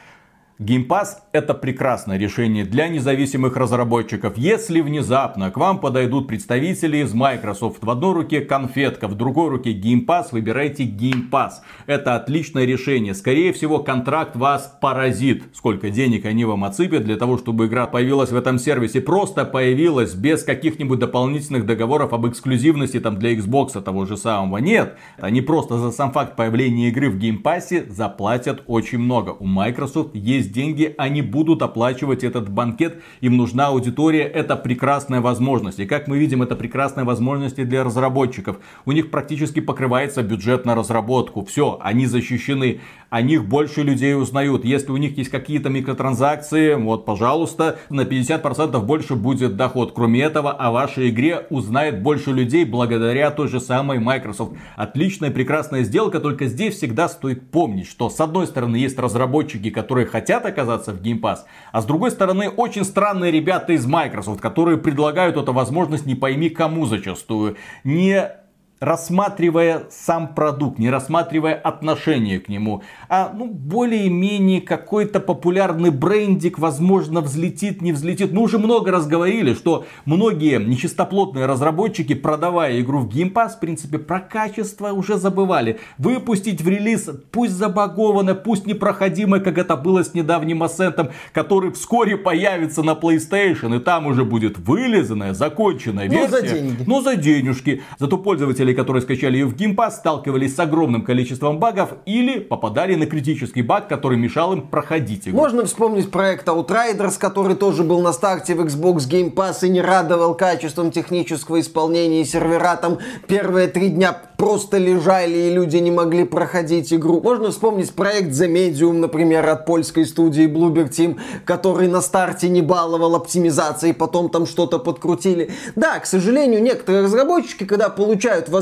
Game Pass это прекрасное решение для независимых разработчиков. Если внезапно к вам подойдут представители из Microsoft, в одной руке конфетка, в другой руке Game Pass, выбирайте Game Pass. Это отличное решение. Скорее всего, контракт вас поразит. Сколько денег они вам отсыпят для того, чтобы игра появилась в этом сервисе. Просто появилась без каких-нибудь дополнительных договоров об эксклюзивности там для Xbox того же самого. Нет, они просто за сам факт появления игры в Game Pass заплатят очень много. У Microsoft есть есть деньги, они будут оплачивать этот банкет, им нужна аудитория, это прекрасная возможность. И как мы видим, это прекрасная возможность и для разработчиков. У них практически покрывается бюджет на разработку. Все, они защищены о них больше людей узнают. Если у них есть какие-то микротранзакции, вот, пожалуйста, на 50% больше будет доход. Кроме этого, о вашей игре узнает больше людей благодаря той же самой Microsoft. Отличная, прекрасная сделка, только здесь всегда стоит помнить, что с одной стороны есть разработчики, которые хотят оказаться в Game Pass, а с другой стороны очень странные ребята из Microsoft, которые предлагают эту возможность не пойми кому зачастую. Не рассматривая сам продукт, не рассматривая отношение к нему, а ну, более-менее какой-то популярный брендик, возможно, взлетит, не взлетит. Мы уже много раз говорили, что многие нечистоплотные разработчики, продавая игру в Game Pass, в принципе, про качество уже забывали. Выпустить в релиз, пусть забагованное, пусть непроходимое, как это было с недавним Ascent, который вскоре появится на PlayStation, и там уже будет вылизанная, законченная версия. Но за деньги. Но за денежки. Зато пользователи пользователи, которые скачали ее в Game сталкивались с огромным количеством багов или попадали на критический баг, который мешал им проходить игру. Можно вспомнить проект Outriders, который тоже был на старте в Xbox Game Pass и не радовал качеством технического исполнения и сервера там первые три дня просто лежали и люди не могли проходить игру. Можно вспомнить проект The Medium, например, от польской студии Bloober Team, который на старте не баловал оптимизацией, потом там что-то подкрутили. Да, к сожалению, некоторые разработчики, когда получают возможность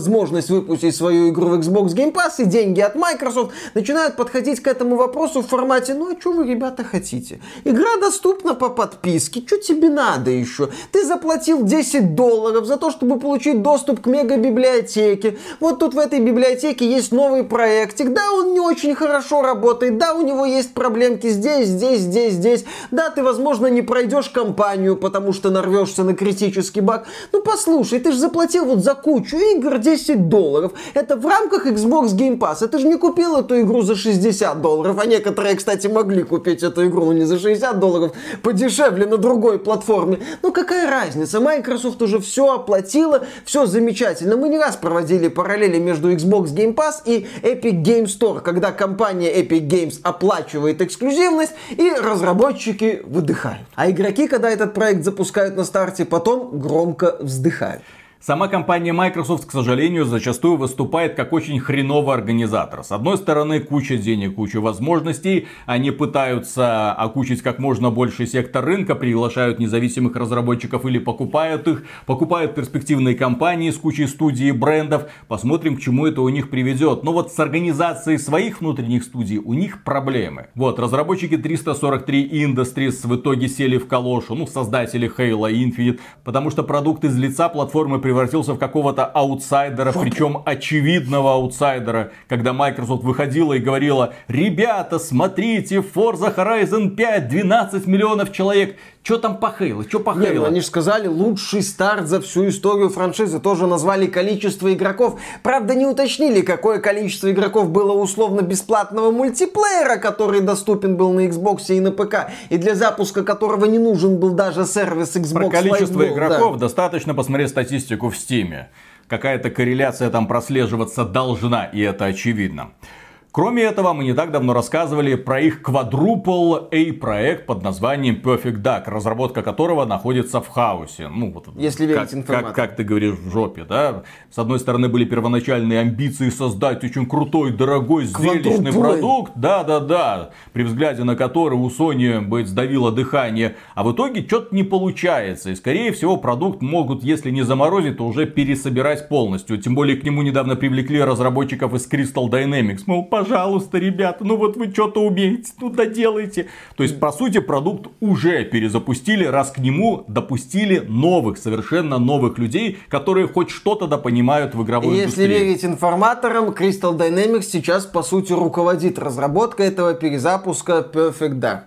выпустить свою игру в Xbox Game Pass и деньги от Microsoft, начинают подходить к этому вопросу в формате, ну а что вы, ребята, хотите? Игра доступна по подписке, что тебе надо еще? Ты заплатил 10 долларов за то, чтобы получить доступ к мега-библиотеке. Вот тут в этой библиотеке есть новый проектик. Да, он не очень хорошо работает. Да, у него есть проблемки здесь, здесь, здесь, здесь. Да, ты, возможно, не пройдешь компанию, потому что нарвешься на критический баг. Ну, послушай, ты же заплатил вот за кучу игр 10 долларов. Это в рамках Xbox Game Pass. Это же не купил эту игру за 60 долларов. А некоторые, кстати, могли купить эту игру, но не за 60 долларов, подешевле на другой платформе. Ну какая разница? Microsoft уже все оплатила, все замечательно. Мы не раз проводили параллели между Xbox Game Pass и Epic Game Store, когда компания Epic Games оплачивает эксклюзивность и разработчики выдыхают. А игроки, когда этот проект запускают на старте, потом громко вздыхают. Сама компания Microsoft, к сожалению, зачастую выступает как очень хреновый организатор. С одной стороны, куча денег, куча возможностей. Они пытаются окучить как можно больше сектор рынка, приглашают независимых разработчиков или покупают их, покупают перспективные компании с кучей студий и брендов. Посмотрим, к чему это у них приведет. Но вот с организацией своих внутренних студий у них проблемы. Вот, разработчики 343 Industries в итоге сели в калошу, ну, создатели Halo Infinite, потому что продукт из лица платформы превратился превратился в какого-то аутсайдера, Фу. причем очевидного аутсайдера, когда Microsoft выходила и говорила, ребята, смотрите, Forza Horizon 5, 12 миллионов человек. Что там по Хейлу? Что по Хейлу? Ну, они же сказали, лучший старт за всю историю франшизы. Тоже назвали количество игроков. Правда, не уточнили, какое количество игроков было условно бесплатного мультиплеера, который доступен был на Xbox и на ПК, и для запуска которого не нужен был даже сервис Xbox Про количество Live игроков да. достаточно посмотреть статистику в Стиме. Какая-то корреляция там прослеживаться должна, и это очевидно. Кроме этого, мы не так давно рассказывали про их Quadruple A проект под названием Perfect Duck, разработка которого находится в хаосе. Ну, вот, Если верить как, как, как ты говоришь, в жопе, да? С одной стороны, были первоначальные амбиции создать очень крутой, дорогой, зрелищный продукт. Да-да-да. При взгляде на который у Sony бы сдавило дыхание. А в итоге что-то не получается. И, скорее всего, продукт могут, если не заморозить, то уже пересобирать полностью. Тем более, к нему недавно привлекли разработчиков из Crystal Dynamics. Мол, пожалуйста, ребята, ну вот вы что-то умеете, ну доделайте. То есть, по сути, продукт уже перезапустили, раз к нему допустили новых, совершенно новых людей, которые хоть что-то да понимают в игровой Если индустрии. Если верить информаторам, Crystal Dynamics сейчас, по сути, руководит разработкой этого перезапуска Perfect Dark.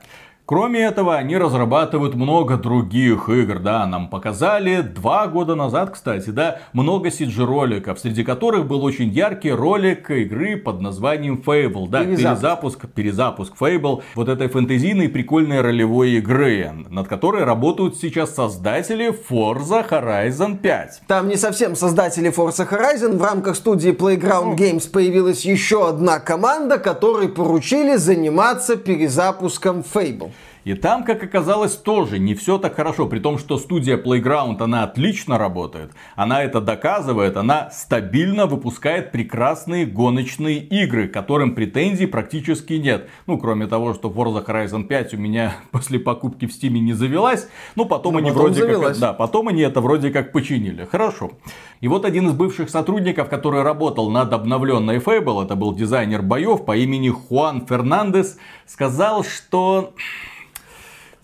Кроме этого, они разрабатывают много других игр, да, нам показали два года назад, кстати, да, много CG роликов, среди которых был очень яркий ролик игры под названием Fable, да, перезапуск, перезапуск Fable, вот этой фэнтезийной прикольной ролевой игры, над которой работают сейчас создатели Forza Horizon 5. Там не совсем создатели Forza Horizon, в рамках студии Playground Games появилась еще одна команда, которой поручили заниматься перезапуском Fable. И там, как оказалось, тоже не все так хорошо. При том, что студия Playground, она отлично работает. Она это доказывает. Она стабильно выпускает прекрасные гоночные игры, которым претензий практически нет. Ну, кроме того, что Forza Horizon 5 у меня после покупки в Steam не завелась. Ну, потом Но они потом вроде завелась. как... Да, потом они это вроде как починили. Хорошо. И вот один из бывших сотрудников, который работал над обновленной Fable, это был дизайнер боев по имени Хуан Фернандес, сказал, что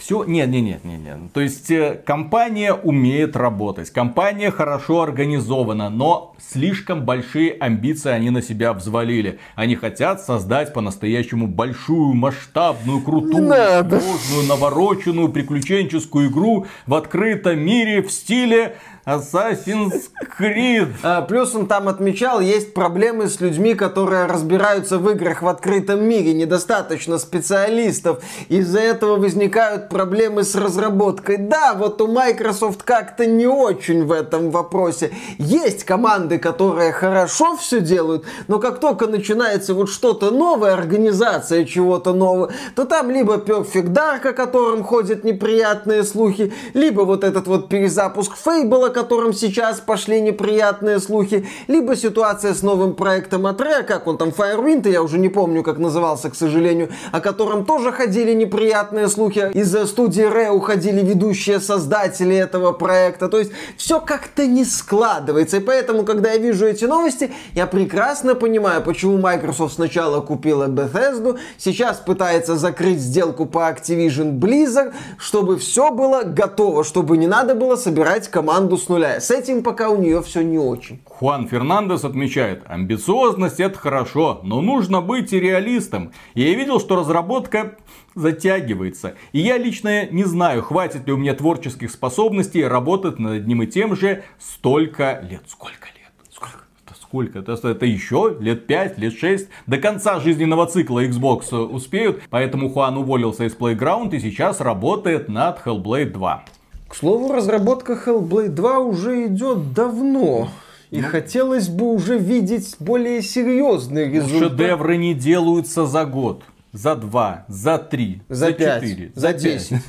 все, нет, нет, нет, нет, нет. То есть э, компания умеет работать, компания хорошо организована, но слишком большие амбиции они на себя взвалили. Они хотят создать по-настоящему большую, масштабную, крутую, сложную, навороченную, приключенческую игру в открытом мире в стиле Assassin's Creed. А, плюс он там отмечал, есть проблемы с людьми, которые разбираются в играх в открытом мире, недостаточно специалистов. Из-за этого возникают проблемы с разработкой. Да, вот у Microsoft как-то не очень в этом вопросе. Есть команды, которые хорошо все делают, но как только начинается вот что-то новое, организация чего-то нового, то там либо Perfect Dark, о котором ходят неприятные слухи, либо вот этот вот перезапуск Fable, котором сейчас пошли неприятные слухи, либо ситуация с новым проектом от Rare, как он там, Firewind, я уже не помню, как назывался, к сожалению, о котором тоже ходили неприятные слухи. Из студии Rare уходили ведущие создатели этого проекта. То есть все как-то не складывается. И поэтому, когда я вижу эти новости, я прекрасно понимаю, почему Microsoft сначала купила Bethesda, сейчас пытается закрыть сделку по Activision Blizzard, чтобы все было готово, чтобы не надо было собирать команду с нуля. С этим пока у нее все не очень. Хуан Фернандес отмечает, амбициозность это хорошо, но нужно быть и реалистом. Я видел, что разработка затягивается. И я лично не знаю, хватит ли у меня творческих способностей работать над одним и тем же столько лет. Сколько лет? Сколько? Сколько? Это, это еще лет 5, лет 6. До конца жизненного цикла Xbox успеют. Поэтому Хуан уволился из Playground и сейчас работает над Hellblade 2. К слову, разработка Hellblade 2 уже идет давно. И ну, хотелось бы уже видеть более серьезный результат. Шедевры не делаются за год, за два, за три, за, за пять, четыре, за, десять.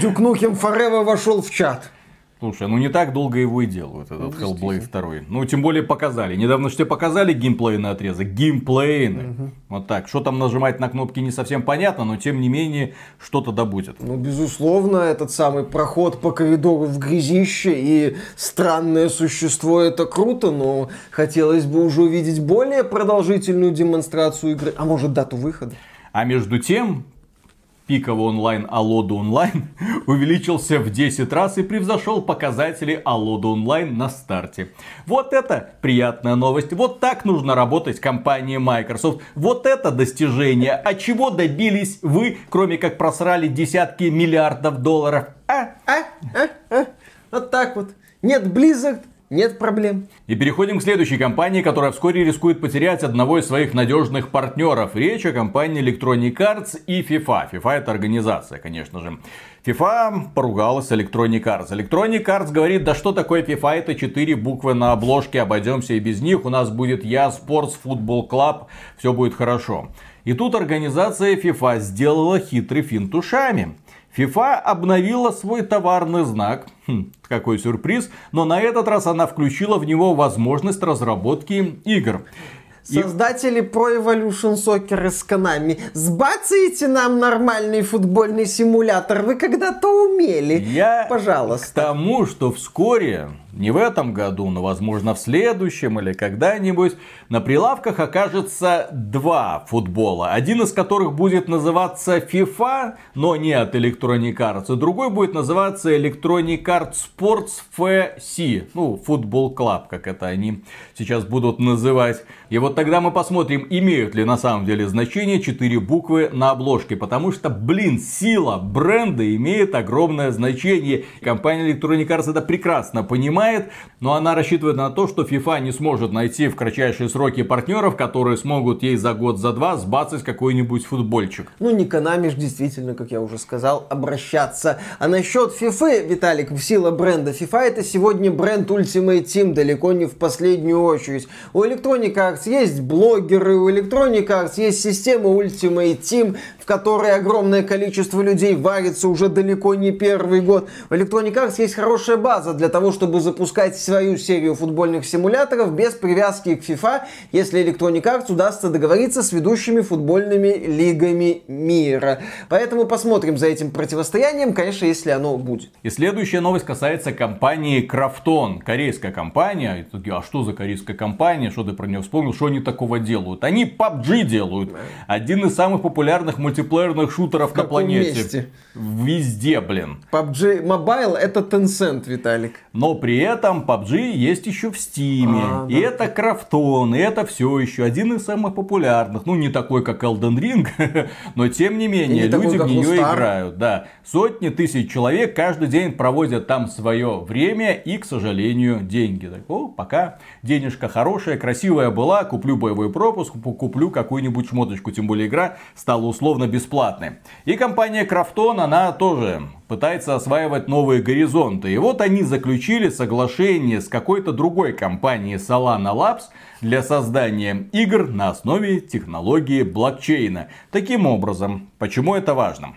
Дюк Нухем Форева вошел в чат. Слушай, ну не так долго его и делают, этот ну, Hellblade 2. Ну, тем более показали. Недавно что показали геймплейный отрезок. Геймплейный. Угу. Вот так. Что там нажимать на кнопки не совсем понятно, но тем не менее что-то да будет. Ну, безусловно, этот самый проход по коридору в грязище и странное существо это круто, но хотелось бы уже увидеть более продолжительную демонстрацию игры, а может дату выхода. А между тем, пиковый онлайн Алода онлайн увеличился в 10 раз и превзошел показатели Алода онлайн на старте. Вот это приятная новость. Вот так нужно работать компании Microsoft. Вот это достижение. А чего добились вы, кроме как просрали десятки миллиардов долларов? А, а, а, а. Вот так вот. Нет Blizzard, нет проблем. И переходим к следующей компании, которая вскоре рискует потерять одного из своих надежных партнеров. Речь о компании Electronic Arts и FIFA. FIFA это организация, конечно же. FIFA поругалась с Electronic Arts. Electronic Arts говорит, да что такое FIFA, это четыре буквы на обложке, обойдемся и без них. У нас будет Я Sports Football Club, все будет хорошо. И тут организация FIFA сделала хитрый финт ушами. FIFA обновила свой товарный знак. Хм, какой сюрприз. Но на этот раз она включила в него возможность разработки игр. Создатели Pro Evolution Soccer из Konami, сбацаете нам нормальный футбольный симулятор? Вы когда-то умели. Я Пожалуйста. К тому, что вскоре не в этом году, но возможно в следующем или когда-нибудь, на прилавках окажется два футбола. Один из которых будет называться FIFA, но не от Electronic Arts, и другой будет называться Electronic Arts Sports FC, ну, футбол клаб, как это они сейчас будут называть. И вот тогда мы посмотрим, имеют ли на самом деле значение четыре буквы на обложке, потому что, блин, сила бренда имеет огромное значение. Компания Electronic Arts это прекрасно понимает, но она рассчитывает на то, что FIFA не сможет найти в кратчайшие сроки партнеров, которые смогут ей за год, за два сбацать какой-нибудь футбольчик. Ну, не Konami действительно, как я уже сказал, обращаться. А насчет FIFA, Виталик, сила бренда FIFA это сегодня бренд Ultimate Team, далеко не в последнюю очередь. У Electronic Arts есть блогеры, у Electronic Arts есть система Ultimate Team, в которой огромное количество людей варится уже далеко не первый год. У Electronic Arts есть хорошая база для того, чтобы запускать свою серию футбольных симуляторов без привязки к FIFA, если Electronic Arts удастся договориться с ведущими футбольными лигами мира. Поэтому посмотрим за этим противостоянием, конечно, если оно будет. И следующая новость касается компании Крафтон. Корейская компания. А что за корейская компания? Что ты про нее вспомнил? Что они такого делают? Они PUBG делают. Один из самых популярных мультиплеерных мультиплеерных шутеров на планете. Месте? Везде, блин. PUBG Mobile это Tencent, Виталик. Но при этом PUBG есть еще в Steam. А, и да. это Крафтон, и это все еще один из самых популярных. Ну, не такой, как Elden Ring, но тем не менее, не люди такой, в нее играют. Да. Сотни тысяч человек каждый день проводят там свое время и, к сожалению, деньги. Так, о, пока денежка хорошая, красивая была, куплю боевой пропуск, куплю какую-нибудь шмоточку. Тем более игра стала условно абсолютно бесплатны. И компания Крафтон, она тоже пытается осваивать новые горизонты. И вот они заключили соглашение с какой-то другой компанией Solana Labs для создания игр на основе технологии блокчейна. Таким образом, почему это важно?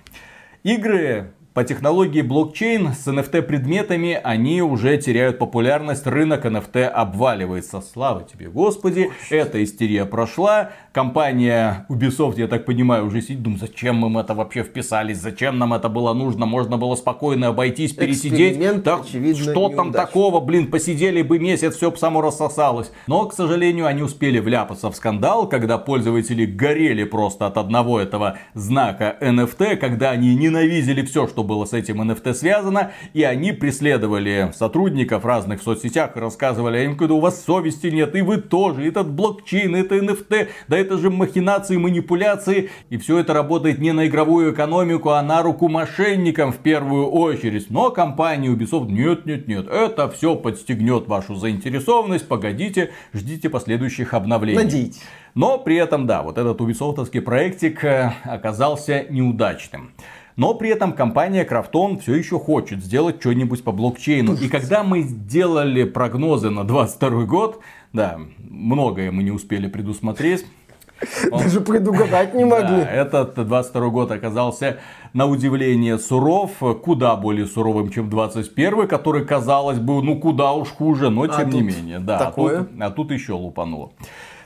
Игры по технологии блокчейн с NFT предметами они уже теряют популярность, рынок NFT обваливается. Слава тебе, Господи, эта истерия прошла. Компания Ubisoft, я так понимаю, уже сидит, думает, зачем мы это вообще вписались, зачем нам это было нужно, можно было спокойно обойтись, пересидеть. Так, что там такого, блин, посидели бы месяц, все бы само рассосалось. Но, к сожалению, они успели вляпаться в скандал, когда пользователи горели просто от одного этого знака NFT, когда они ненавидели все, что было с этим NFT связано, и они преследовали сотрудников разных в соцсетях и рассказывали «А им, когда у вас совести нет, и вы тоже, этот блокчейн, это NFT, да это же махинации, манипуляции, и все это работает не на игровую экономику, а на руку мошенникам в первую очередь. Но компания Ubisoft нет, нет, нет, это все подстегнет вашу заинтересованность, погодите, ждите последующих обновлений. Надейтесь. Но при этом, да, вот этот Ubisoftовский проектик э, оказался неудачным. Но при этом компания Крафтон все еще хочет сделать что-нибудь по блокчейну. И когда мы сделали прогнозы на 22 год, да, многое мы не успели предусмотреть. Даже предугадать не могли. Да, этот 22 год оказался на удивление суров, куда более суровым, чем 21 который, казалось бы, ну куда уж хуже, но а тем а не менее. Да, такое? А, тут, а тут еще лупануло.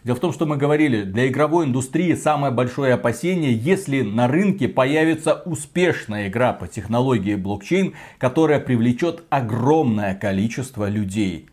Дело в том, что мы говорили, для игровой индустрии самое большое опасение, если на рынке появится успешная игра по технологии блокчейн, которая привлечет огромное количество людей.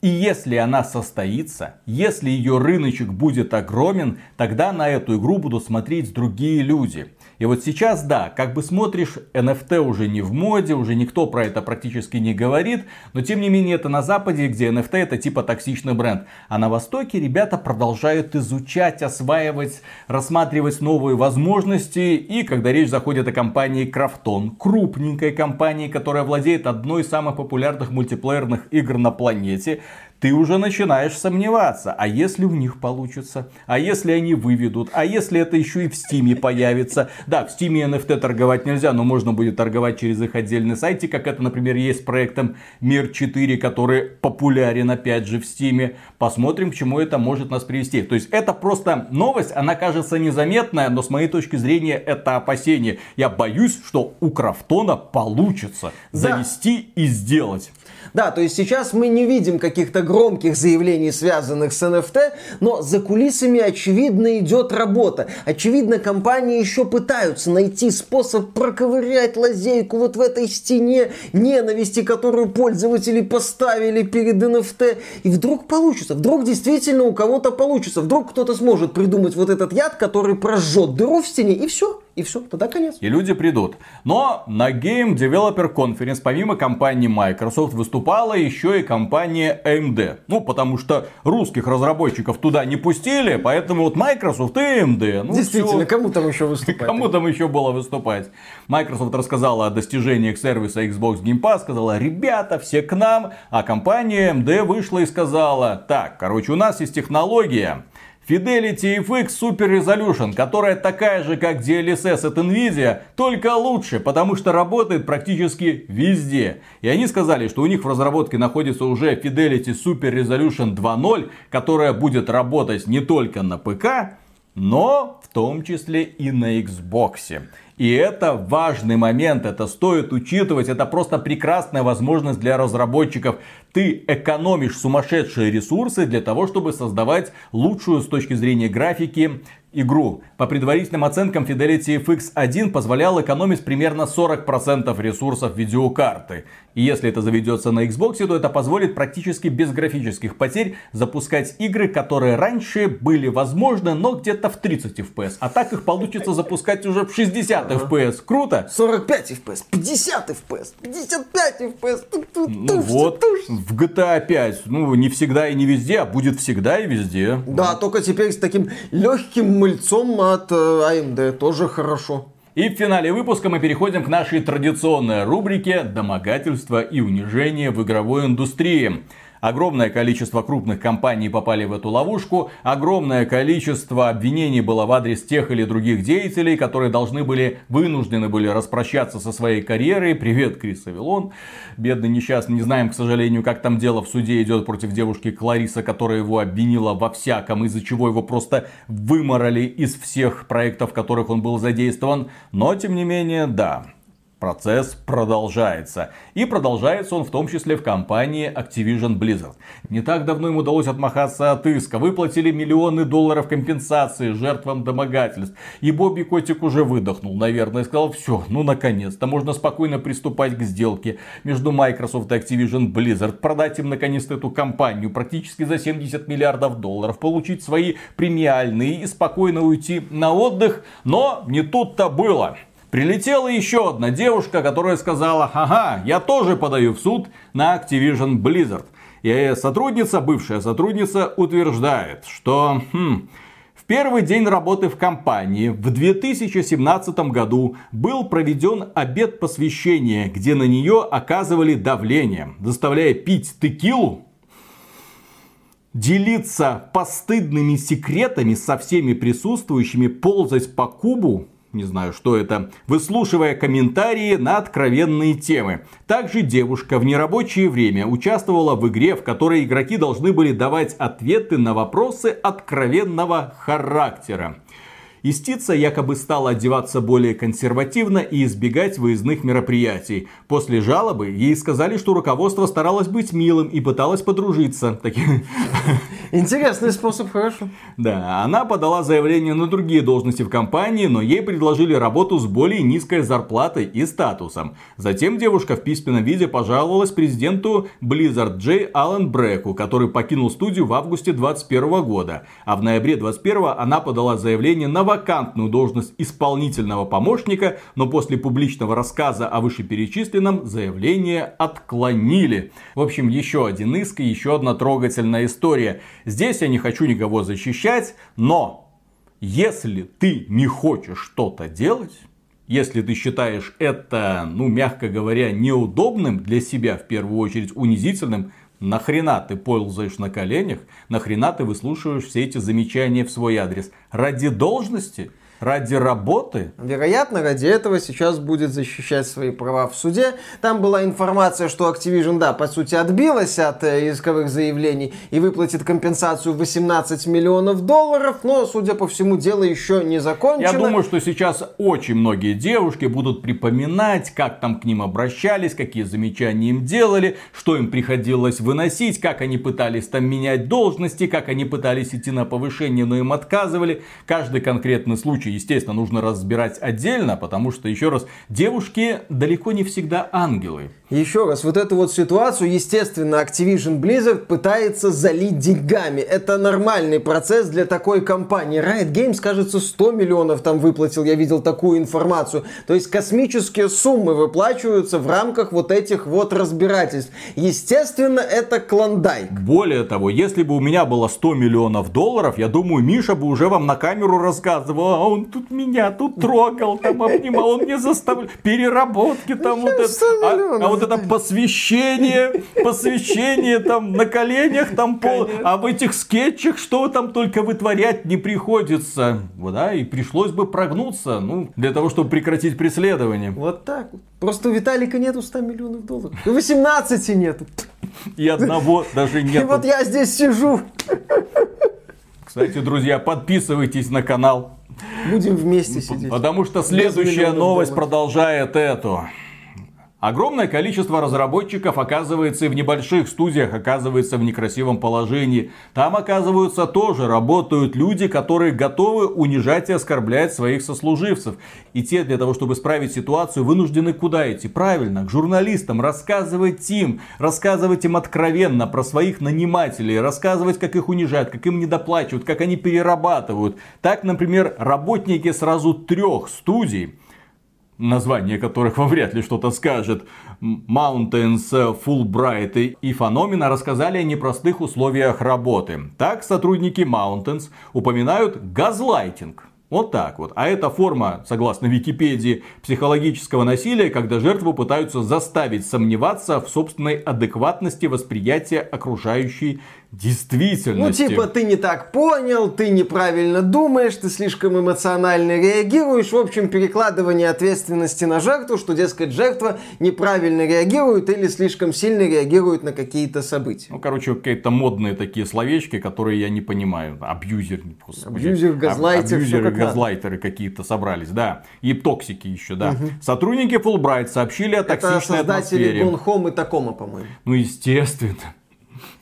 И если она состоится, если ее рыночек будет огромен, тогда на эту игру будут смотреть другие люди. И вот сейчас, да, как бы смотришь, NFT уже не в моде, уже никто про это практически не говорит, но тем не менее это на Западе, где NFT это типа токсичный бренд. А на Востоке ребята продолжают изучать, осваивать, рассматривать новые возможности. И когда речь заходит о компании Крафтон, крупненькой компании, которая владеет одной из самых популярных мультиплеерных игр на планете, ты уже начинаешь сомневаться, а если у них получится, а если они выведут, а если это еще и в Стиме появится. Да, в Стиме NFT торговать нельзя, но можно будет торговать через их отдельный сайт, как это, например, есть с проектом Мир 4, который популярен опять же в Стиме. Посмотрим, к чему это может нас привести. То есть это просто новость, она кажется незаметная, но с моей точки зрения это опасение. Я боюсь, что у Крафтона получится да. завести и сделать. Да, то есть сейчас мы не видим каких-то громких заявлений, связанных с NFT, но за кулисами, очевидно, идет работа. Очевидно, компании еще пытаются найти способ проковырять лазейку вот в этой стене ненависти, которую пользователи поставили перед NFT. И вдруг получится, вдруг действительно у кого-то получится, вдруг кто-то сможет придумать вот этот яд, который прожжет дыру в стене, и все, и все, тогда конец. И люди придут. Но на Game Developer Conference помимо компании Microsoft выступала еще и компания AMD. Ну, потому что русских разработчиков туда не пустили, поэтому вот Microsoft и AMD. Ну, Действительно, все. кому там еще выступать? Кому там еще было выступать? Microsoft рассказала о достижениях сервиса Xbox Game Pass, сказала, ребята, все к нам. А компания AMD вышла и сказала, так, короче, у нас есть технология, Fidelity FX Super Resolution, которая такая же, как DLSS от Nvidia, только лучше, потому что работает практически везде. И они сказали, что у них в разработке находится уже Fidelity Super Resolution 2.0, которая будет работать не только на ПК, но в том числе и на Xbox. И это важный момент, это стоит учитывать, это просто прекрасная возможность для разработчиков. Ты экономишь сумасшедшие ресурсы для того, чтобы создавать лучшую с точки зрения графики игру. По предварительным оценкам Fidelity FX 1 позволял экономить примерно 40% ресурсов видеокарты. И если это заведется на Xbox, то это позволит практически без графических потерь запускать игры, которые раньше были возможны, но где-то в 30 FPS. А так их получится запускать уже в 60 FPS. Круто? 45 FPS, 50 FPS, 55 FPS. Ну вот, в GTA 5, ну не всегда и не везде, а будет всегда и везде. Да, только теперь с таким легким мыльцом от э, AMD, тоже хорошо. И в финале выпуска мы переходим к нашей традиционной рубрике «Домогательство и унижение в игровой индустрии». Огромное количество крупных компаний попали в эту ловушку. Огромное количество обвинений было в адрес тех или других деятелей, которые должны были, вынуждены были распрощаться со своей карьерой. Привет, Крис Авилон. Бедный несчастный. Не знаем, к сожалению, как там дело в суде идет против девушки Клариса, которая его обвинила во всяком, из-за чего его просто выморали из всех проектов, в которых он был задействован. Но, тем не менее, да, Процесс продолжается. И продолжается он в том числе в компании Activision Blizzard. Не так давно им удалось отмахаться от иска. Выплатили миллионы долларов компенсации жертвам домогательств. И Бобби Котик уже выдохнул, наверное, и сказал, все, ну наконец-то, можно спокойно приступать к сделке между Microsoft и Activision Blizzard. Продать им наконец-то эту компанию практически за 70 миллиардов долларов. Получить свои премиальные и спокойно уйти на отдых. Но не тут-то было. Прилетела еще одна девушка, которая сказала, ага, я тоже подаю в суд на Activision Blizzard. И сотрудница, бывшая сотрудница, утверждает, что хм, в первый день работы в компании в 2017 году был проведен обед посвящения, где на нее оказывали давление, заставляя пить текилу, делиться постыдными секретами со всеми присутствующими, ползать по кубу, не знаю, что это, выслушивая комментарии на откровенные темы. Также девушка в нерабочее время участвовала в игре, в которой игроки должны были давать ответы на вопросы откровенного характера. Истица якобы стала одеваться более консервативно и избегать выездных мероприятий. После жалобы ей сказали, что руководство старалось быть милым и пыталось подружиться. Интересный способ, хорошо. Да, она подала заявление на другие должности в компании, но ей предложили работу с более низкой зарплатой и статусом. Затем девушка в письменном виде пожаловалась президенту Blizzard Джей Аллен Бреку, который покинул студию в августе 2021 года. А в ноябре 2021 она подала заявление на вакантную должность исполнительного помощника, но после публичного рассказа о вышеперечисленном заявление отклонили. В общем, еще один иск и еще одна трогательная история. Здесь я не хочу никого защищать, но если ты не хочешь что-то делать, если ты считаешь это, ну, мягко говоря, неудобным для себя, в первую очередь унизительным, Нахрена ты ползаешь на коленях? Нахрена ты выслушиваешь все эти замечания в свой адрес? Ради должности? Ради работы? Вероятно, ради этого сейчас будет защищать свои права в суде. Там была информация, что Activision, да, по сути, отбилась от э, исковых заявлений и выплатит компенсацию 18 миллионов долларов, но, судя по всему, дело еще не закончено. Я думаю, что сейчас очень многие девушки будут припоминать, как там к ним обращались, какие замечания им делали, что им приходилось выносить, как они пытались там менять должности, как они пытались идти на повышение, но им отказывали. Каждый конкретный случай, естественно, нужно разбирать отдельно, потому что, еще раз, девушки далеко не всегда ангелы. Еще раз, вот эту вот ситуацию, естественно, Activision Blizzard пытается залить деньгами. Это нормальный процесс для такой компании. Riot Games, кажется, 100 миллионов там выплатил, я видел такую информацию. То есть космические суммы выплачиваются в рамках вот этих вот разбирательств. Естественно, это клондайк. Более того, если бы у меня было 100 миллионов долларов, я думаю, Миша бы уже вам на камеру рассказывал, а он тут меня тут трогал, там обнимал, он мне заставлял, переработки там вот это. А, а вот это посвящение, посвящение там на коленях, там пол, а в этих скетчах что там только вытворять не приходится. Да, и пришлось бы прогнуться, ну, для того, чтобы прекратить преследование. Вот так Просто у Виталика нету 100 миллионов долларов. И 18 нету. И одного даже нет. И вот я здесь сижу. Кстати, друзья, подписывайтесь на канал. Будем вместе сидеть. Потому что следующая новость продолжает эту. Огромное количество разработчиков оказывается и в небольших студиях оказывается в некрасивом положении. Там оказываются тоже работают люди, которые готовы унижать и оскорблять своих сослуживцев. И те для того, чтобы исправить ситуацию, вынуждены куда идти? Правильно, к журналистам, рассказывать им, рассказывать им откровенно про своих нанимателей, рассказывать, как их унижают, как им недоплачивают, как они перерабатывают. Так, например, работники сразу трех студий название которых вам вряд ли что-то скажет, Mountains, Fulbright и Phenomena рассказали о непростых условиях работы. Так сотрудники Mountains упоминают газлайтинг. Вот так вот. А это форма, согласно Википедии, психологического насилия, когда жертву пытаются заставить сомневаться в собственной адекватности восприятия окружающей действительности. Ну, типа, ты не так понял, ты неправильно думаешь, ты слишком эмоционально реагируешь. В общем, перекладывание ответственности на жертву, что, дескать, жертва неправильно реагирует или слишком сильно реагирует на какие-то события. Ну, короче, какие-то модные такие словечки, которые я не понимаю. Абьюзер. Абьюзер, газлайтер. Абьюзеры, как газлайтеры какие-то собрались, да. И токсики еще, да. Угу. Сотрудники Fulbright сообщили о токсичной Это создатели Gone Home и Такома, по-моему. Ну, естественно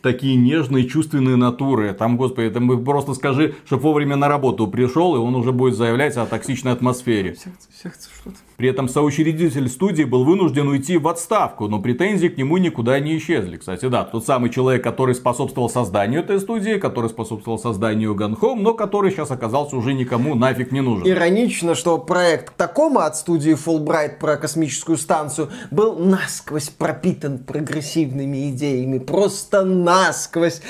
такие нежные, чувственные натуры. Там, господи, там просто скажи, чтобы вовремя на работу пришел, и он уже будет заявлять о токсичной атмосфере. Сердце, сердце, что-то. При этом соучредитель студии был вынужден уйти в отставку, но претензии к нему никуда не исчезли. Кстати, да, тот самый человек, который способствовал созданию этой студии, который способствовал созданию Ганхом, но который сейчас оказался уже никому нафиг не нужен. Иронично, что проект Такома от студии Fulbright про космическую станцию был насквозь пропитан прогрессивными идеями. Просто насквозь.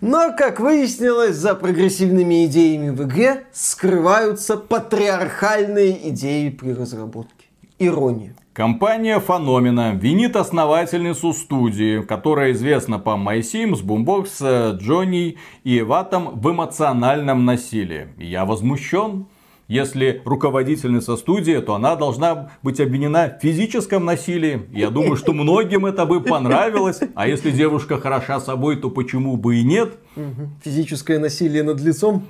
Но, как выяснилось, за прогрессивными идеями в игре скрываются патриархальные идеи при разработке ирония. Компания Phenomena винит основательницу студии, которая известна по MySims, Boombox, Джонни и Ватам в эмоциональном насилии. Я возмущен. Если руководительница студии, то она должна быть обвинена в физическом насилии. Я думаю, что многим это бы понравилось. А если девушка хороша собой, то почему бы и нет? Физическое насилие над лицом?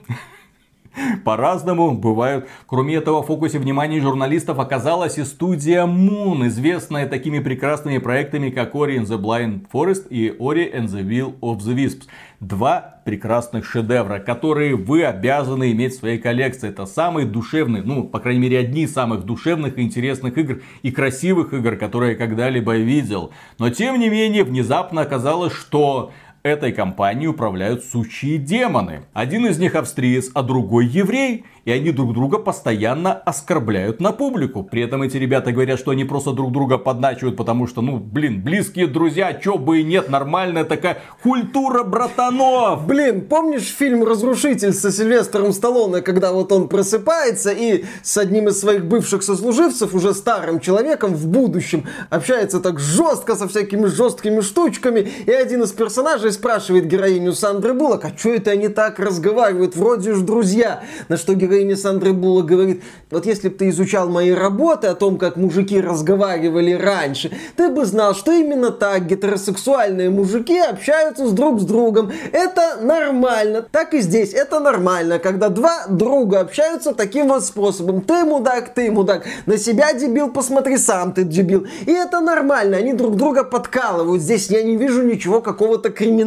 По-разному бывают. Кроме этого, в фокусе внимания журналистов оказалась и студия Moon, известная такими прекрасными проектами, как Ori and the Blind Forest и Ori and the Will of the Wisps. Два прекрасных шедевра, которые вы обязаны иметь в своей коллекции. Это самые душевные, ну, по крайней мере, одни из самых душевных и интересных игр и красивых игр, которые я когда-либо видел. Но, тем не менее, внезапно оказалось, что Этой компанией управляют сучьи демоны. Один из них австриец, а другой еврей и они друг друга постоянно оскорбляют на публику. При этом эти ребята говорят, что они просто друг друга подначивают, потому что, ну, блин, близкие друзья, чё бы и нет, нормальная такая культура братанов. Блин, помнишь фильм «Разрушитель» со Сильвестром Сталлоне, когда вот он просыпается и с одним из своих бывших сослуживцев, уже старым человеком в будущем, общается так жестко со всякими жесткими штучками, и один из персонажей который спрашивает героиню Сандры Буллок, а что это они так разговаривают, вроде же друзья. На что героиня Сандры Буллок говорит, вот если бы ты изучал мои работы о том, как мужики разговаривали раньше, ты бы знал, что именно так гетеросексуальные мужики общаются с друг с другом. Это нормально. Так и здесь. Это нормально, когда два друга общаются таким вот способом. Ты мудак, ты мудак. На себя дебил, посмотри сам ты дебил. И это нормально. Они друг друга подкалывают. Здесь я не вижу ничего какого-то криминального.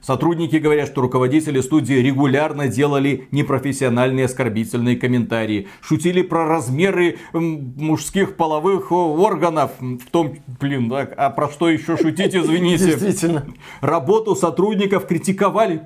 Сотрудники говорят, что руководители студии регулярно делали непрофессиональные оскорбительные комментарии, шутили про размеры мужских половых органов, в том, блин, да, а про что еще шутить, извините. Действительно. Работу сотрудников критиковали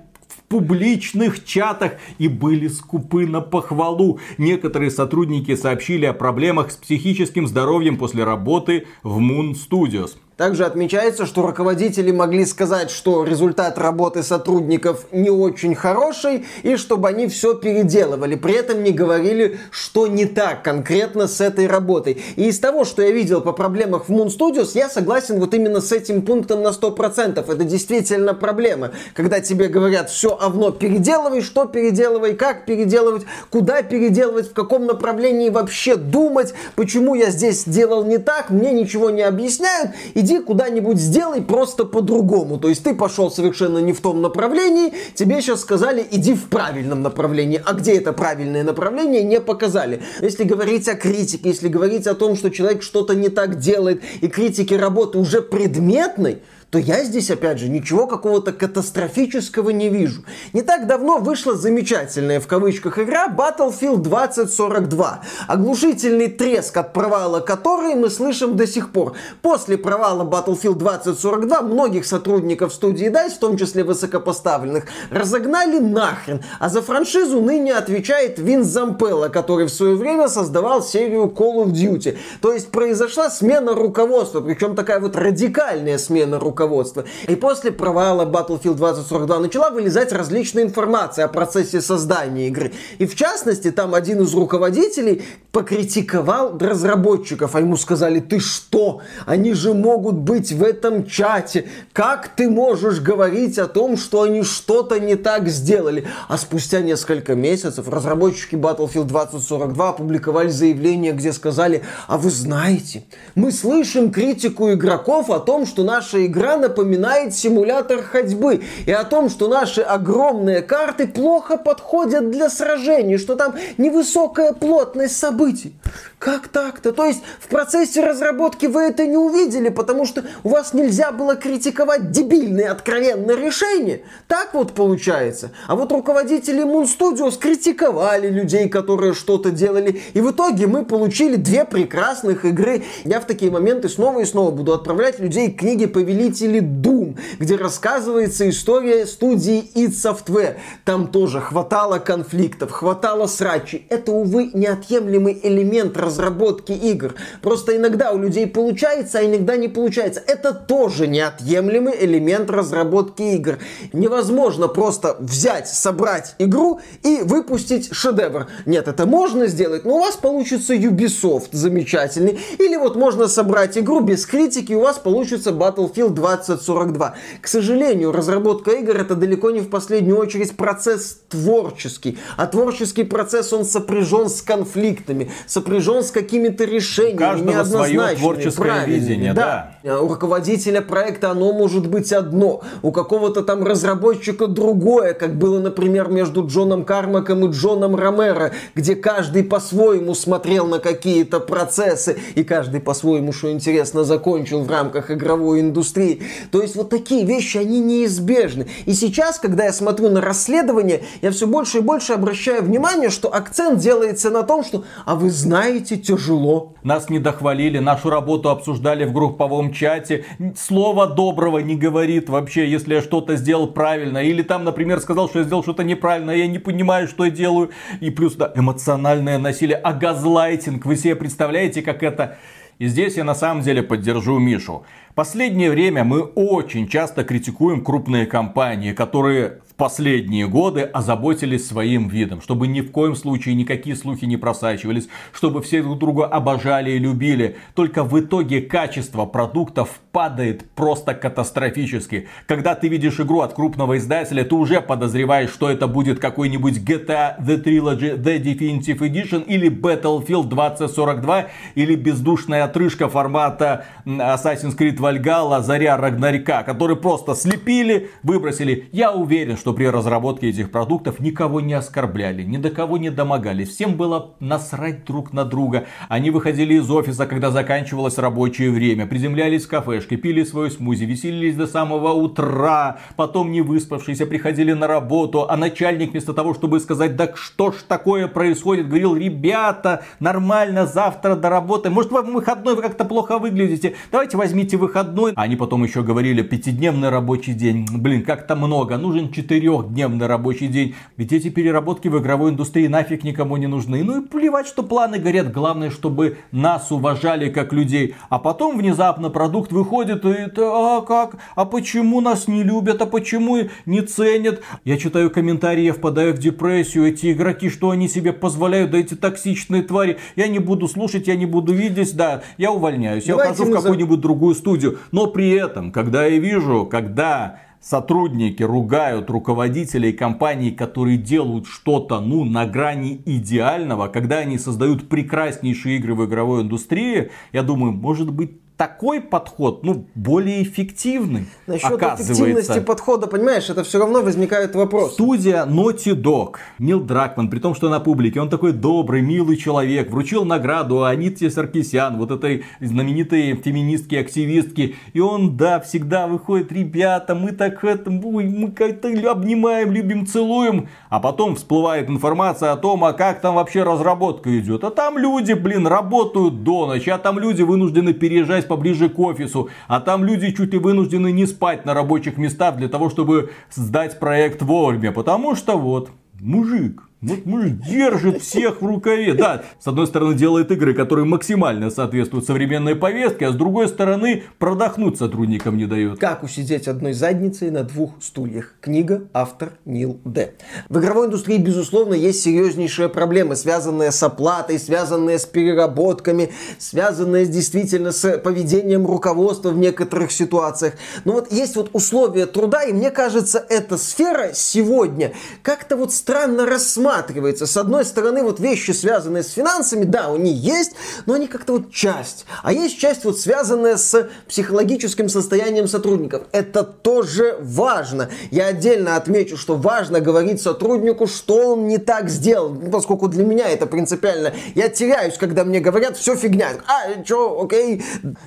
публичных чатах и были скупы на похвалу. Некоторые сотрудники сообщили о проблемах с психическим здоровьем после работы в Moon Studios. Также отмечается, что руководители могли сказать, что результат работы сотрудников не очень хороший, и чтобы они все переделывали. При этом не говорили, что не так конкретно с этой работой. И из того, что я видел по проблемах в Moon Studios, я согласен вот именно с этим пунктом на 100%. Это действительно проблема. Когда тебе говорят, все овно переделывай, что переделывай, как переделывать, куда переделывать, в каком направлении вообще думать, почему я здесь сделал не так, мне ничего не объясняют, иди куда-нибудь сделай просто по-другому. То есть ты пошел совершенно не в том направлении, тебе сейчас сказали, иди в правильном направлении. А где это правильное направление, не показали. Если говорить о критике, если говорить о том, что человек что-то не так делает, и критики работы уже предметной, то я здесь, опять же, ничего какого-то катастрофического не вижу. Не так давно вышла замечательная, в кавычках, игра Battlefield 2042. Оглушительный треск от провала которой мы слышим до сих пор. После провала Battlefield 2042 многих сотрудников студии DICE, в том числе высокопоставленных, разогнали нахрен. А за франшизу ныне отвечает Вин Зампелло, который в свое время создавал серию Call of Duty. То есть произошла смена руководства, причем такая вот радикальная смена руководства руководства. И после провала Battlefield 2042 начала вылезать различная информация о процессе создания игры. И в частности, там один из руководителей покритиковал разработчиков, а ему сказали, ты что? Они же могут быть в этом чате. Как ты можешь говорить о том, что они что-то не так сделали? А спустя несколько месяцев разработчики Battlefield 2042 опубликовали заявление, где сказали, а вы знаете, мы слышим критику игроков о том, что наша игра напоминает симулятор ходьбы. И о том, что наши огромные карты плохо подходят для сражений, что там невысокая плотность событий. Как так-то? То есть в процессе разработки вы это не увидели, потому что у вас нельзя было критиковать дебильные откровенные решения. Так вот получается. А вот руководители Moon Studios критиковали людей, которые что-то делали. И в итоге мы получили две прекрасных игры. Я в такие моменты снова и снова буду отправлять людей к книге Повелитель Повелители Doom, где рассказывается история студии id Software. Там тоже хватало конфликтов, хватало срачей. Это, увы, неотъемлемый элемент разработки игр. Просто иногда у людей получается, а иногда не получается. Это тоже неотъемлемый элемент разработки игр. Невозможно просто взять, собрать игру и выпустить шедевр. Нет, это можно сделать, но у вас получится Ubisoft замечательный. Или вот можно собрать игру без критики, и у вас получится Battlefield 2 2042. К сожалению, разработка игр это далеко не в последнюю очередь процесс творческий. А творческий процесс он сопряжен с конфликтами, сопряжен с какими-то решениями неоднозначными. творческое видение, да. да. У руководителя проекта оно может быть одно, у какого-то там разработчика другое, как было, например, между Джоном Кармаком и Джоном Ромеро, где каждый по-своему смотрел на какие-то процессы, и каждый по-своему, что интересно, закончил в рамках игровой индустрии. То есть вот такие вещи, они неизбежны. И сейчас, когда я смотрю на расследование, я все больше и больше обращаю внимание, что акцент делается на том, что «а вы знаете, тяжело». Нас не дохвалили, нашу работу обсуждали в групповом чате. Слова доброго не говорит вообще, если я что-то сделал правильно. Или там, например, сказал, что я сделал что-то неправильно, я не понимаю, что я делаю. И плюс да, эмоциональное насилие, а газлайтинг. Вы себе представляете, как это... И здесь я на самом деле поддержу Мишу. Последнее время мы очень часто критикуем крупные компании, которые в последние годы озаботились своим видом, чтобы ни в коем случае никакие слухи не просачивались, чтобы все друг друга обожали и любили. Только в итоге качество продуктов падает просто катастрофически. Когда ты видишь игру от крупного издателя, ты уже подозреваешь, что это будет какой-нибудь GTA The Trilogy The Definitive Edition или Battlefield 2042 или бездушная отрыжка формата Assassin's Creed Valhalla Заря Рагнарика, который просто слепили, выбросили. Я уверен, что при разработке этих продуктов никого не оскорбляли, ни до кого не домогались. Всем было насрать друг на друга. Они выходили из офиса, когда заканчивалось рабочее время, приземлялись в кафешке, пили свою смузи, веселились до самого утра, потом не выспавшиеся приходили на работу, а начальник вместо того, чтобы сказать, да что ж такое происходит, говорил, ребята, нормально, завтра до работы, может вам выходной вы как-то плохо выглядите, давайте возьмите выходной. Они потом еще говорили, пятидневный рабочий день, блин, как-то много, нужен четырехдневный рабочий день, ведь эти переработки в игровой индустрии нафиг никому не нужны. Ну и плевать, что планы горят, главное, чтобы нас уважали как людей. А потом внезапно продукт выходит и а как, а почему нас не любят, а почему не ценят. Я читаю комментарии, я впадаю в депрессию, эти игроки, что они себе позволяют, да эти токсичные твари. Я не буду слушать, я не буду видеть, да, я увольняюсь, я ухожу в какую-нибудь другую студию. Но при этом, когда я вижу, когда сотрудники ругают руководителей компаний, которые делают что-то, ну, на грани идеального, когда они создают прекраснейшие игры в игровой индустрии, я думаю, может быть, такой подход, ну, более эффективный. Насчет эффективности подхода, понимаешь, это все равно возникает вопрос. Студия Naughty Dog, Нил Дракман, при том, что на публике, он такой добрый, милый человек, вручил награду Аните Саркисян, вот этой знаменитой феминистки, активистки, и он, да, всегда выходит, ребята, мы так это, мы как-то обнимаем, любим, целуем, а потом всплывает информация о том, а как там вообще разработка идет, а там люди, блин, работают до ночи, а там люди вынуждены переезжать держась поближе к офису, а там люди чуть ли вынуждены не спать на рабочих местах для того, чтобы сдать проект вовремя, потому что вот, мужик, вот муж держит всех в рукаве. Да, с одной стороны делает игры, которые максимально соответствуют современной повестке, а с другой стороны продохнуть сотрудникам не дает. Как усидеть одной задницей на двух стульях? Книга, автор Нил Д. В игровой индустрии, безусловно, есть серьезнейшие проблемы, связанные с оплатой, связанные с переработками, связанные действительно с поведением руководства в некоторых ситуациях. Но вот есть вот условия труда, и мне кажется, эта сфера сегодня как-то вот странно рассматривается рассматривается. С одной стороны, вот вещи, связанные с финансами, да, они есть, но они как-то вот часть. А есть часть, вот связанная с психологическим состоянием сотрудников. Это тоже важно. Я отдельно отмечу, что важно говорить сотруднику, что он не так сделал, ну, поскольку для меня это принципиально. Я теряюсь, когда мне говорят, все фигня. А, что, окей,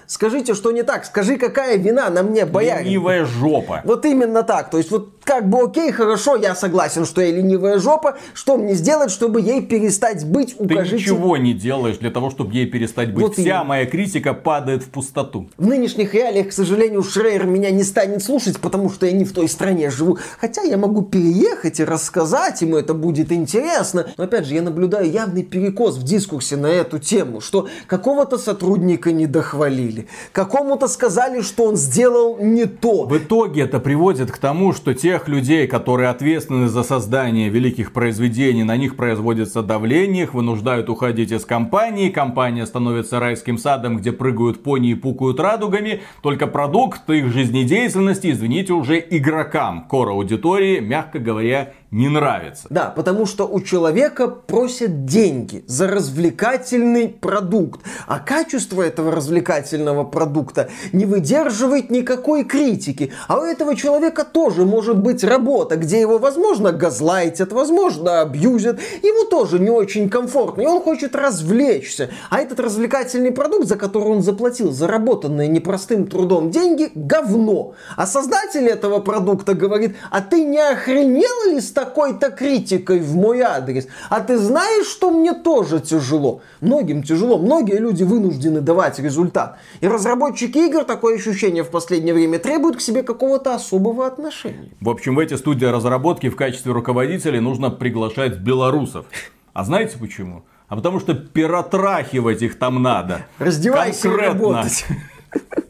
скажите, что не так, скажи, какая вина на мне, боярин. Ленивая жопа. Вот именно так. То есть вот как бы окей, хорошо, я согласен, что я ленивая жопа, что мне сделать, чтобы ей перестать быть? Укажите... Ты ничего не делаешь для того, чтобы ей перестать быть. Вот Вся именно. моя критика падает в пустоту. В нынешних реалиях, к сожалению, Шрейер меня не станет слушать, потому что я не в той стране живу. Хотя я могу переехать и рассказать ему, это будет интересно. Но опять же, я наблюдаю явный перекос в дискурсе на эту тему, что какого-то сотрудника не дохвалили, какому-то сказали, что он сделал не то. В итоге это приводит к тому, что тех людей, которые ответственны за создание великих произведений, на них производится давление, их вынуждают уходить из компании, компания становится райским садом, где прыгают пони и пукают радугами, только продукт их жизнедеятельности, извините, уже игрокам, кор аудитории, мягко говоря, не нравится. Да, потому что у человека просят деньги за развлекательный продукт, а качество этого развлекательного продукта не выдерживает никакой критики. А у этого человека тоже может быть работа, где его, возможно, газлайтят, возможно, абьюзят, ему тоже не очень комфортно, и он хочет развлечься. А этот развлекательный продукт, за который он заплатил заработанные непростым трудом деньги, говно. А создатель этого продукта говорит, а ты не охренел ли с такой-то критикой в мой адрес. А ты знаешь, что мне тоже тяжело? Многим тяжело. Многие люди вынуждены давать результат. И разработчики игр, такое ощущение в последнее время, требуют к себе какого-то особого отношения. В общем, в эти студии разработки в качестве руководителей нужно приглашать белорусов. А знаете почему? А потому что пиротрахивать их там надо. Раздевайся Конкретно. и работать.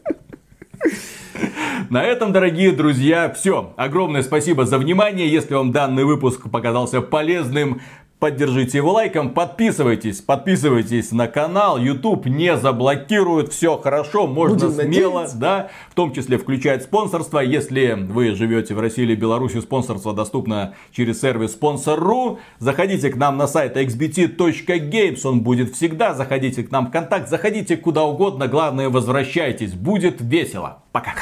На этом, дорогие друзья, все. Огромное спасибо за внимание. Если вам данный выпуск показался полезным, Поддержите его лайком, подписывайтесь, подписывайтесь на канал, YouTube не заблокирует, все хорошо, можно Будем смело, надеяться. да, в том числе включать спонсорство. Если вы живете в России или Беларуси, спонсорство доступно через сервис Sponsor.ru. Заходите к нам на сайт xbt.games, он будет всегда. Заходите к нам в контакт, заходите куда угодно, главное возвращайтесь, будет весело. Пока.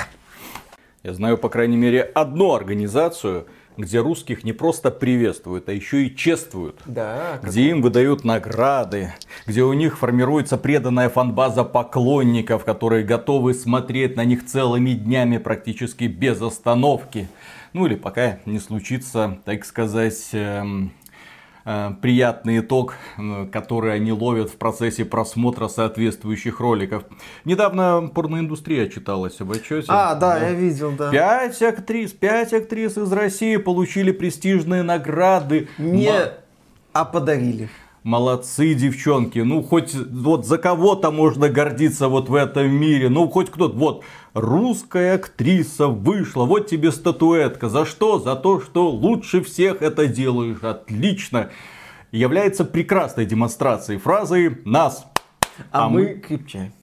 Я знаю, по крайней мере, одну организацию, где русских не просто приветствуют, а еще и чествуют Да, как- где им выдают награды, где у них формируется преданная фанбаза поклонников, которые готовы смотреть на них целыми днями практически без остановки. Ну или пока не случится, так сказать, эм, э, приятный итог, который они ловят в процессе просмотра соответствующих роликов. Недавно порноиндустрия отчиталась об отчете. А, да, я видел, да. Пять актрис, пять актрис из России получили престижные награды. Не, Ма- а подарили. Молодцы, девчонки. Ну, хоть вот за кого-то можно гордиться вот в этом мире. Ну, хоть кто-то. Вот, русская актриса вышла. Вот тебе статуэтка. За что? За то, что лучше всех это делаешь. Отлично. Является прекрасной демонстрацией фразы «Нас». А, А мы крепче.